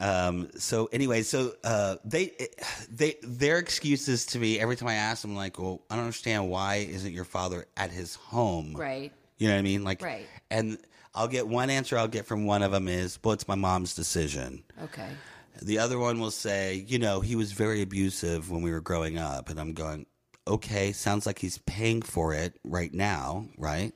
Um, so anyway, so uh, they they their excuses to me every time I ask them, like, well, I don't understand why isn't your father at his home? right. You know what I mean? Like, Right. And I'll get one answer. I'll get from one of them is, well, it's my mom's decision. Okay. The other one will say, you know, he was very abusive when we were growing up. And I'm going, okay, sounds like he's paying for it right now, right?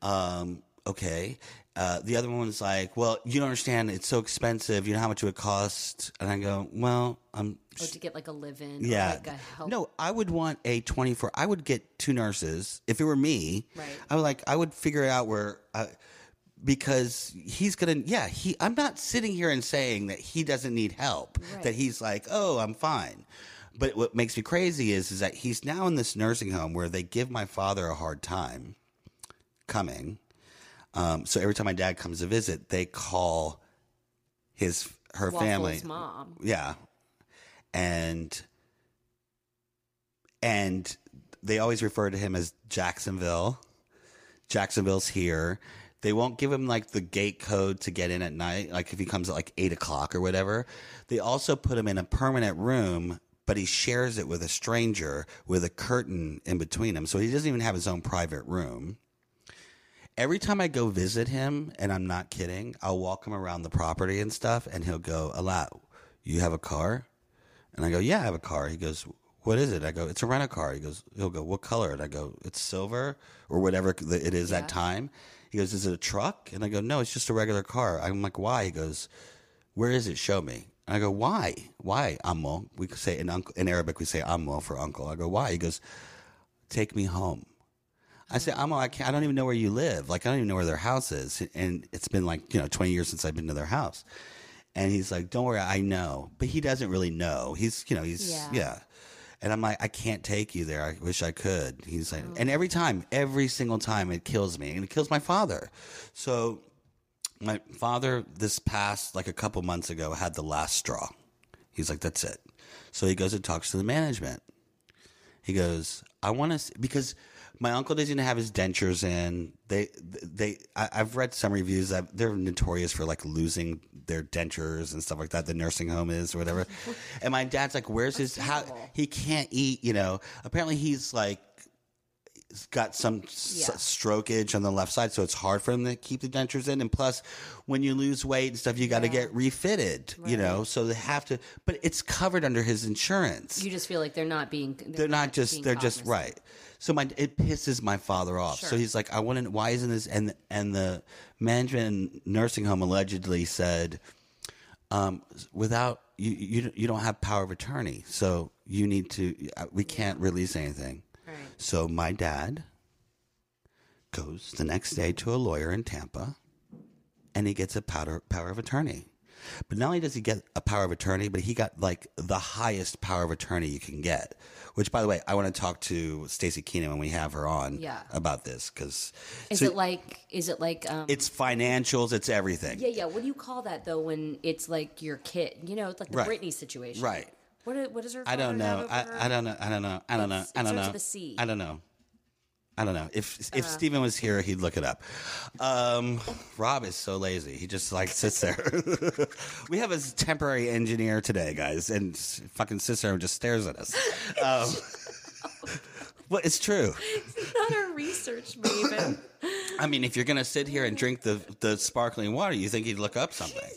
Um, okay. Uh, the other one was like, well, you don't understand. It's so expensive. You know how much it would cost? And I go, well, I'm. Oh, to get like a live in. Yeah. Or like a help. No, I would want a 24. I would get two nurses. If it were me, Right. I would like, I would figure out where, uh, because he's to, yeah, he, I'm not sitting here and saying that he doesn't need help, Right. that he's like, oh, I'm fine. But what makes me crazy is, is that he's now in this nursing home where they give my father a hard time coming. Um, so every time my dad comes to visit, they call his, her Waffles family. mom. Yeah. And and they always refer to him as Jacksonville. Jacksonville's here. They won't give him like the gate code to get in at night, like if he comes at like eight o'clock or whatever. They also put him in a permanent room, but he shares it with a stranger with a curtain in between him. So he doesn't even have his own private room. Every time I go visit him, and I'm not kidding, I'll walk him around the property and stuff, and he'll go, Alat, you have a car? And I go, yeah, I have a car. He goes, what is it? I go, it's a rental car. He goes, he'll go, what color? And I go, it's silver or whatever it is Yeah. that time. He goes, is it a truck? And I go, no, it's just a regular car. I'm like, why? He goes, where is it? Show me. And I go, why? Why, Ammo? We could say in, uncle, in Arabic, we say Ammo for uncle. I go, why? He goes, take me home. I said, Amo, I, can't, I don't even know where you live. Like, I don't even know where their house is. And it's been like, you know, 20 years since I've been to their house. And he's like, don't worry, I know. But he doesn't really know. He's, you know, he's, Yeah. yeah. And I'm like, I can't take you there. I wish I could. He's like, oh. and every time, every single time it kills me and it kills my father. So my father, this past, like a couple months ago, had the last straw. He's like, that's it. So he goes and talks to the management. He goes, I want to, because my uncle doesn't have his dentures in. They, they, I, I've read some reviews that they're notorious for like losing their dentures and stuff like that. The nursing home is or whatever. and my dad's like, where's his, how, he can't eat, you know, apparently he's like, he's got some s- Yeah. strokeage on the left side, so it's hard for him to keep the dentures in. And plus, when you lose weight and stuff, you got to Yeah. get refitted, you know. So they have to, but it's covered under his insurance. You just feel like they're not being. They're, they're not just they're just right. So my it pisses my father off. So he's like, I want to. Why isn't this? And and the management and nursing home allegedly said, um, without you, you you don't have power of attorney, so you need to. uh, We can't release anything. Right. So my dad goes the next day to a lawyer in Tampa and he gets a power, power of attorney. But not only does he get a power of attorney, but he got like the highest power of attorney you can get. Which, by the way, I want to talk to Stacey Keenan when we have her on Yeah. about this because Is it like? Is it like? Um, it's financials, it's everything. yeah, yeah. What do you call that though? When it's like your kid, you know, it's like the Right. Britney situation, Right. What What is her? I don't know. I? I don't know. I don't know. I don't know. It's- I don't know. with a C. I don't know. I don't know. If if Steven was here, he'd look it up. Um, Rob is so lazy. He just like sits there. we have a temporary engineer today, guys, and fucking sits there and just stares at us. Um, well, it's true. It's not a research maven. I mean, if you're gonna sit here and drink the the sparkling water, you think he'd look up something.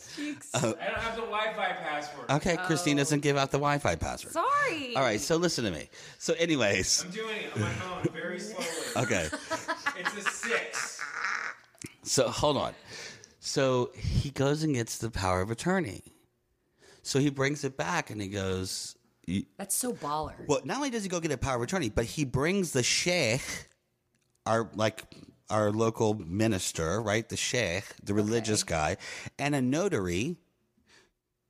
Uh, I don't have the Wi-Fi password. Okay, Christine doesn't oh. give out the Wi-Fi password. Sorry. All right, so listen to me. So, anyways, I'm doing it on my phone very slowly. okay. It's a six. So hold on. So he goes and gets the power of attorney. So he brings it back and he goes, That's so baller. well, not only does he go get a power of attorney, but he brings the sheikh, our like our local minister, right? The sheikh, the religious guy, and a notary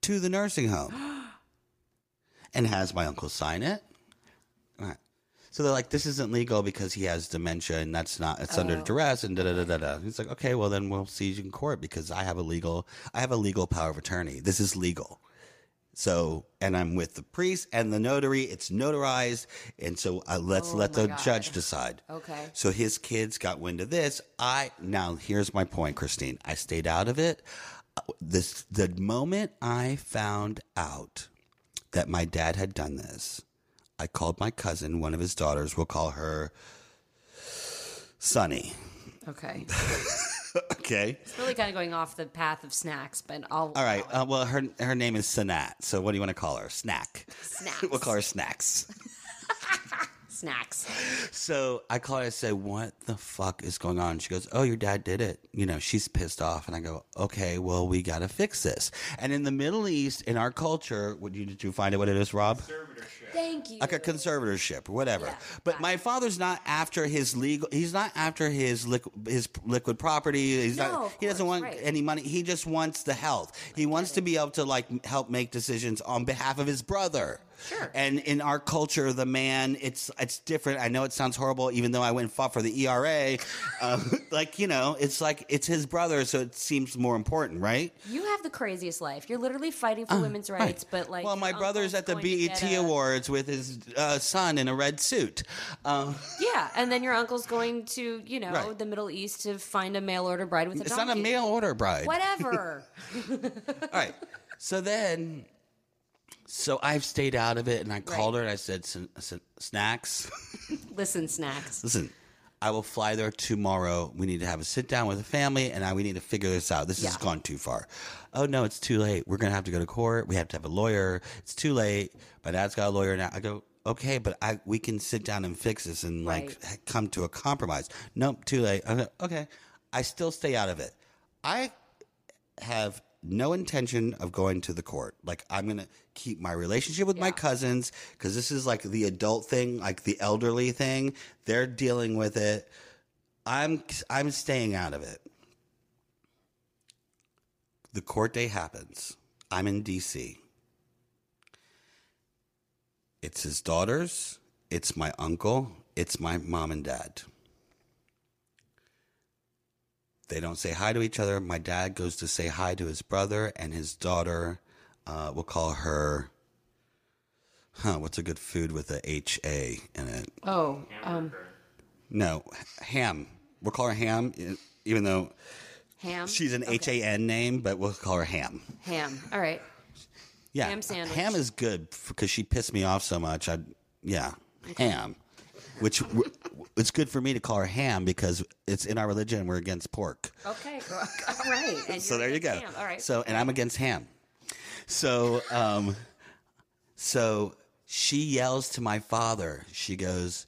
to the nursing home, and has my uncle sign it. So they're like, this isn't legal because he has dementia and that's not, it's under oh. duress and da da da da da. He's like, okay, well then we'll see you in court because I have a legal, I have a legal power of attorney. This is legal. So, and I'm with the priest and the notary. It's notarized, and so uh, let's Oh let my the God. judge decide. Okay. So his kids got wind of this. I now here's my point, Christine. I stayed out of it. Uh, This the moment I found out that my dad had done this, I called my cousin, one of his daughters. We'll call her Sunny. Okay. Okay. It's really kind of going off the path of snacks, but I'll. All right. Uh, well, her her name is Sanat. So what do you want to call her? Snack. Snacks. we'll call her Snacks. Snacks. So I call her. I say, "What the fuck is going on?" She goes, "Oh, your dad did it." You know, she's pissed off, and I go, "Okay, well, we got to fix this." And in the Middle East, in our culture, would you did you find out what it is, Rob? Thank you. Like a conservatorship or whatever. Yeah, but my father's not after his legal. He's not after his liquid his liquid property. He's No, not. He doesn't course, want right. any money. He just wants the health. He wants to be able to like help make decisions on behalf of his brother. Sure. And in our culture, the man, it's it's different. I know it sounds horrible, even though I went and fought for the ERA. um, like you know, it's like it's his brother, so it seems more important, right? You have the craziest life. You're literally fighting for women's rights, but like. Uh, well, my brother's at the BET a- Awards with his uh, son in a red suit. Um, Yeah, and then your uncle's going to, you know, Right. the Middle East to find a mail order bride with a dog. it's donkey. not a mail order bride. Whatever. All right. So then, so I've stayed out of it, and I called her and I said, "S- I said, "Snacks, Listen, snacks. listen, I will fly there tomorrow. We need to have a sit down with the family, and I, we need to figure this out. This has Yeah. gone too far. Oh no, it's too late. We're gonna have to go to court. We have to have a lawyer. It's too late. My dad's got a lawyer now. I go." Okay, but I we can sit down and fix this and like Right. ha- come to a compromise. Nope, too late. I go, okay, I still stay out of it. I have no intention of going to the court. Like I'm gonna keep my relationship with my cousins because this is like the adult thing, like the elderly thing. They're dealing with it. I'm I'm staying out of it. The court day happens. I'm in DC. It's his daughters. It's my uncle. It's my mom and dad. They don't say hi to each other. My dad goes to say hi to his brother and his daughter. Uh, we'll call her. Huh? What's a good food with a H A in it? Oh, um, No, ham. We'll call her Ham, even though ham. she's an H A N name, but we'll call her Ham. Ham. All right. Yeah, Ham sandwich. Ham is good because she pissed me off so much. I yeah, ham, which w- it's good for me to call her Ham because it's in our religion. We're against pork. Okay. All right. And so there you go. ham. All right. So and I'm against ham. So um, so she yells to my father. She goes,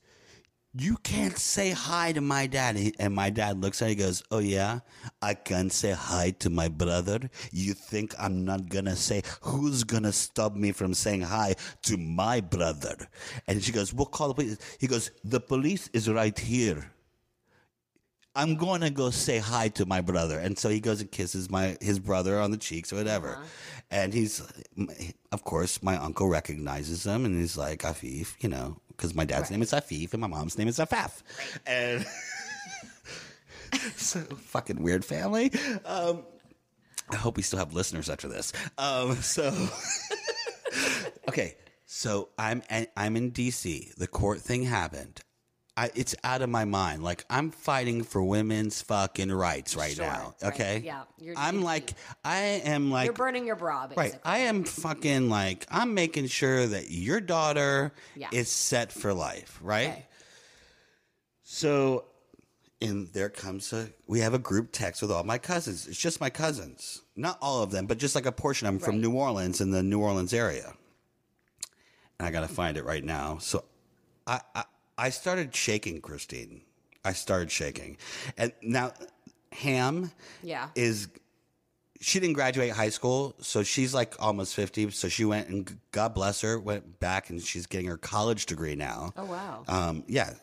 "You can't say hi to my dad." And my dad looks at her. He goes, "Oh yeah, I can't say hi to my brother. You think I'm not gonna say? Who's gonna stop me from saying hi to my brother?" And she goes, "We'll call the police." He goes, "The police is right here." I'm going to go say hi to my brother. And so he goes and kisses my his brother on the cheeks or whatever. Uh-huh. And he's, of course, my uncle recognizes him and he's like, Afif, you know, because my dad's name is Afif and my mom's name is Afaf. And so fucking weird family. Um, I hope we still have listeners after this. Um, so, okay. So I'm I'm in DC. The court thing happened. I, it's out of my mind. Like I'm fighting for women's fucking rights right Sure, now. right, Okay. yeah. You're- I'm you- like, I am like, You're burning your bra, basically. right. I am fucking like, I'm making sure that your daughter Yeah. is set for life. Right. Okay. So, and there comes a, we have a group text with all my cousins. It's just my cousins. Not all of them, but just like a portion of them from New Orleans in the New Orleans area. And I got to find it right now. So I, I, I started shaking, Christine. I started shaking. And now, Ham Yeah. is, she didn't graduate high school. So she's like almost 50. So she went and God bless her, went back and she's getting her college degree now. Oh wow. Um, yeah.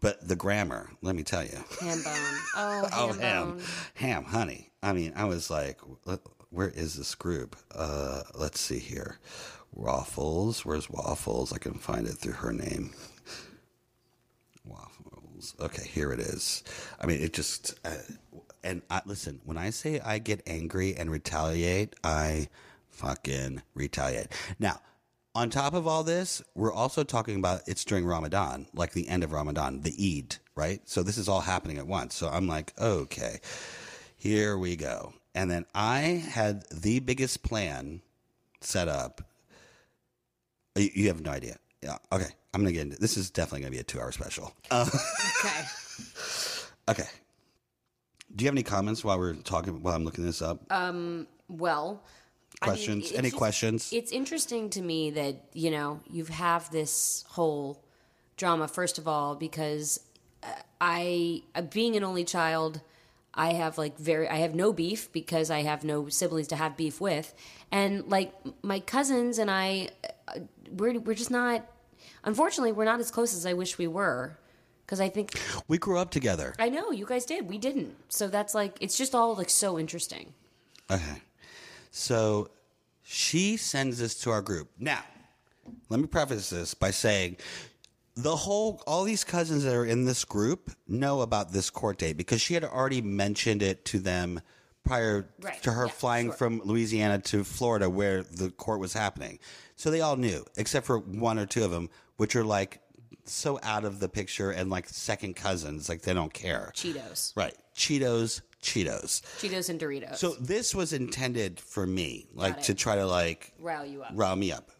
But the grammar, let me tell you. ham bone. Oh, Oh, ham ham. bone. Ham, honey. I mean, I was like, where is this group? Uh, let's see here. Waffles. Where's Waffles? I can find it through her name. Waffles. Okay, here it is. I mean, it just. Uh, and I, listen, when I say I get angry and retaliate, I fucking retaliate. Now, on top of all this, we're also talking about it's during Ramadan, like the end of Ramadan, the Eid, right? So this is all happening at once. So I'm like, okay, here we go. And then I had the biggest plan set up. You have no idea. Yeah. Okay. I'm gonna get into this. Is definitely gonna be a two hour special. Uh, Okay. okay. Do you have any comments while we're talking? While I'm looking this up, Um. Well, I mean, questions? any just- questions? It's interesting to me that you know you have this whole drama. First of all, because uh, I, uh, being an only child, I have like very, I have no beef because I have no siblings to have beef with, and like my cousins and I, uh, we're we're just not. Unfortunately, we're not as close as I wish we were. Because I think we grew up together. I know you guys did, we didn't. So that's like it's just all like so interesting. Okay. So she sends this to our group. Now, let me preface this by saying the whole all these cousins that are in this group know about this court date because she had already mentioned it to them prior Right. to her Yeah, flying sure. from Louisiana to Florida where the court was happening. So they all knew, except for one or two of them, which are like so out of the picture and like second cousins, like they don't care. Cheetos, Right. Cheetos, Cheetos. Cheetos and Doritos. So this was intended for me, like to try to like rile you up. rile me up.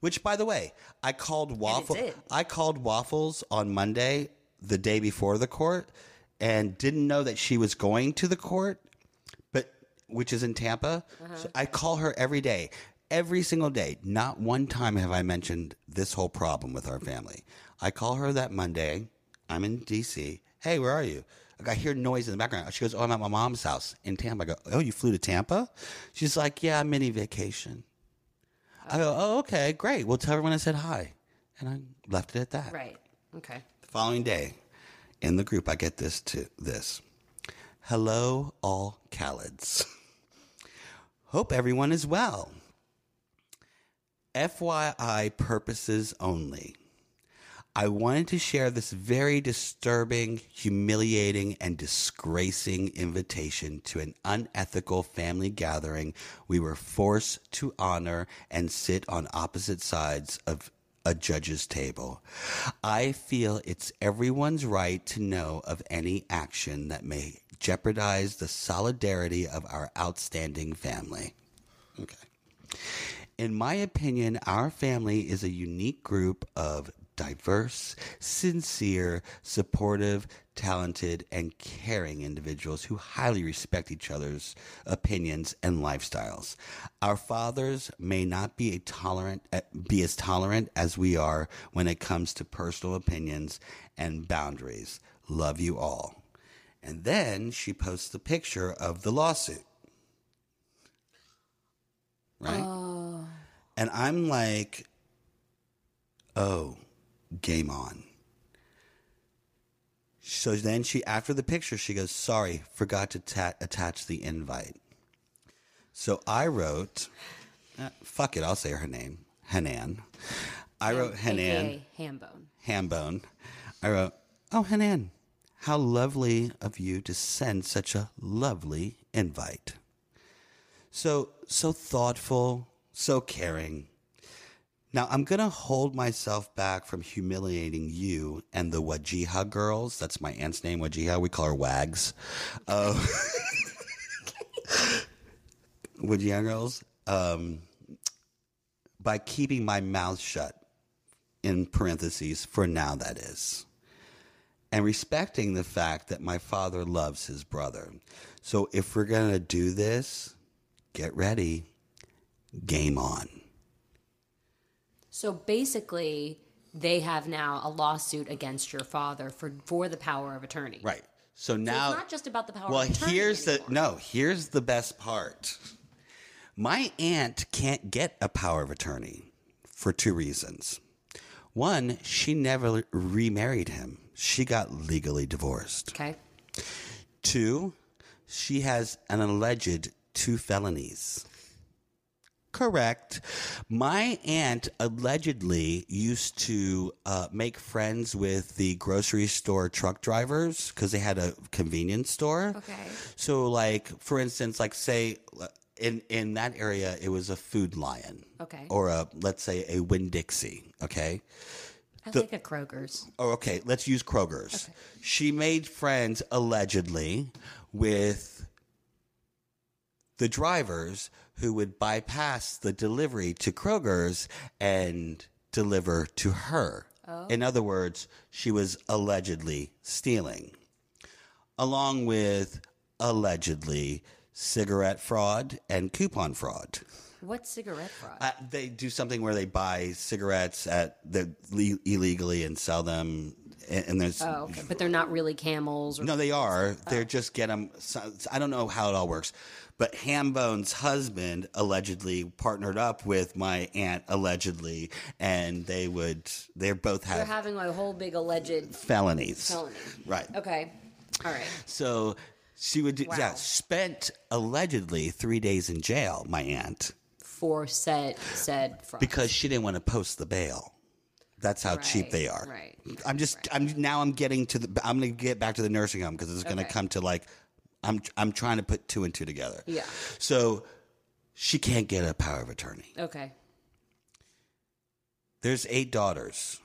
Which, by the way, I called waffle. did. I called waffles on Monday, the day before the court, and didn't know that she was going to the court, but which is in Tampa. Uh-huh. So I call her every day, every single day. Not one time have I mentioned this whole problem with our family. I call her that Monday. I'm in DC. Hey, where are you? I hear noise in the background. She goes, "Oh, I'm at my mom's house in Tampa." I go, "Oh, you flew to Tampa?" She's like, "Yeah, mini vacation." I go, "Oh, okay, great. Well, tell everyone I said hi," and I left it at that. Right. Okay. The following day, in the group, I get this to this. Hello, all Khalids. Hope everyone is well. FYI purposes only. I wanted to share this very disturbing, humiliating, and disgracing invitation to an unethical family gathering we were forced to honor and sit on opposite sides of a judge's table. I feel it's everyone's right to know of any action that may jeopardize the solidarity of our outstanding family. Okay. In my opinion, our family is a unique group of diverse, sincere, supportive, talented, and caring individuals who highly respect each other's opinions and lifestyles. Our fathers may not be a tolerant eh, be as tolerant as we are when it comes to personal opinions and boundaries. Love you all. And then she posts the picture of the lawsuit. Right? And I'm like, oh, game on. So then she, after the picture, she goes, sorry, forgot to ta- attach the invite. So I wrote, uh, fuck it, I'll say her name, Hanan. I wrote Hanan. Hambone. Hambone. I wrote, Oh, Hanan, how lovely of you to send such a lovely invite. So, so thoughtful, so caring. Now I'm gonna hold myself back from humiliating you and the Wajiha girls. That's my aunt's name, Wajiha. We call her Wags. Uh, Wajiha girls. Um, by keeping my mouth shut, in parentheses, for now, that is. And respecting the fact that my father loves his brother. So if we're gonna do this, get ready. Game on. So basically, they have now a lawsuit against your father for for the power of attorney. Right. So So now it's not just about the power Well, of attorney. here's the no, here's the best part. My aunt can't get a power of attorney for two reasons. One, she never remarried him. She got legally divorced. Okay. Two, she has an alleged two felonies. Correct. My aunt allegedly used to uh, make friends with the grocery store truck drivers because they had a convenience store. Okay. So, like for instance, like say in in that area, it was a Food Lion. Okay. Or a let's say a Winn Dixie. Okay. I like a Kroger's. Oh, okay. Let's use Kroger's. She made friends allegedly with the drivers who would bypass the delivery to Kroger's and deliver to her. In other words, she was allegedly stealing, along with allegedly cigarette fraud and coupon fraud. What's cigarette fraud? Uh, they do something where they buy cigarettes at the le- illegally and sell them, and, and there's oh, okay. But they're not really camels. Or, no, they are. Oh. They're just get them. I don't know how it all works, but Hambone's husband allegedly partnered up with my aunt allegedly, and they would. They both They're have having a whole big alleged felonies. felony. Right. Okay. All right. So she would. Do, Yeah, spent allegedly three days in jail. My aunt For said said fraud. because she didn't want to post the bail. That's how cheap they are. right, I'm just. I'm now. I'm getting to the. I'm going to get back to the nursing home because it's going to Okay. come to like. I'm. I'm trying to put two and two together. Yeah. So, she can't get a power of attorney. Okay. There's eight daughters,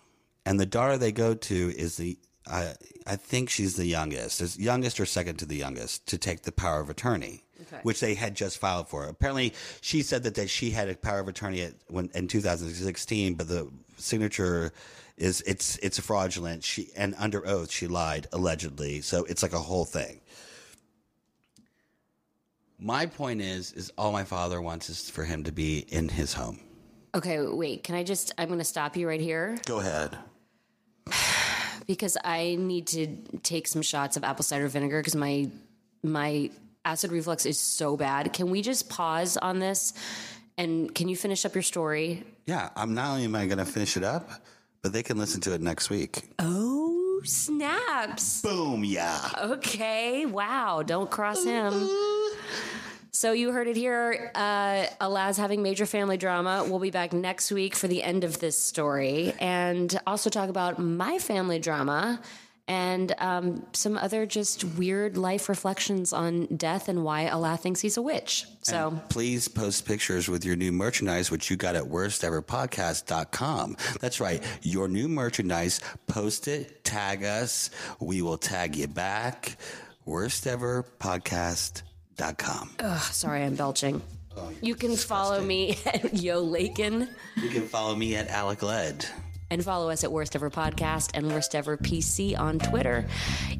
and the daughter they go to is the. I I think she's the youngest. Is youngest or second to the youngest to take the power of attorney. Okay. Which they had just filed for. Apparently, she said that, that she had a power of attorney at, when, in 2016, but the signature is it's it's fraudulent. She and under oath she lied allegedly. So it's like a whole thing. My point is, is all my father wants is for him to be in his home. Okay, wait. Can I just I'm going to stop you right here Go ahead. Because I need to take some shots of apple cider vinegar because my my acid reflux is so bad. Can we just pause on this and can you finish up your story? Yeah, I'm not only am I going to finish it up, but they can listen to it next week. Oh, snaps. Boom, yeah. Okay, wow. Don't cross him. Uh-huh. So you heard it here. Uh, Alaz having major family drama. We'll be back next week for the end of this story, and also talk about my family drama and um, some other just weird life reflections on death and why Allah thinks he's a witch. So Please post pictures with your new merchandise, which you got at worsteverpodcast.com. That's right. Your new merchandise. Post it, tag us. We will tag you back. Worsteverpodcast.com. sorry, I'm belching. Oh, you can follow me at Yo Lakin. You can follow me at Alec Led. and follow us at Worst Ever Podcast and Worst Ever PC on Twitter.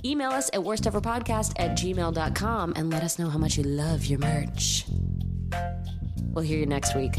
Email us at worsteverpodcast at gmail.com and let us know how much you love your merch. We'll hear you next week.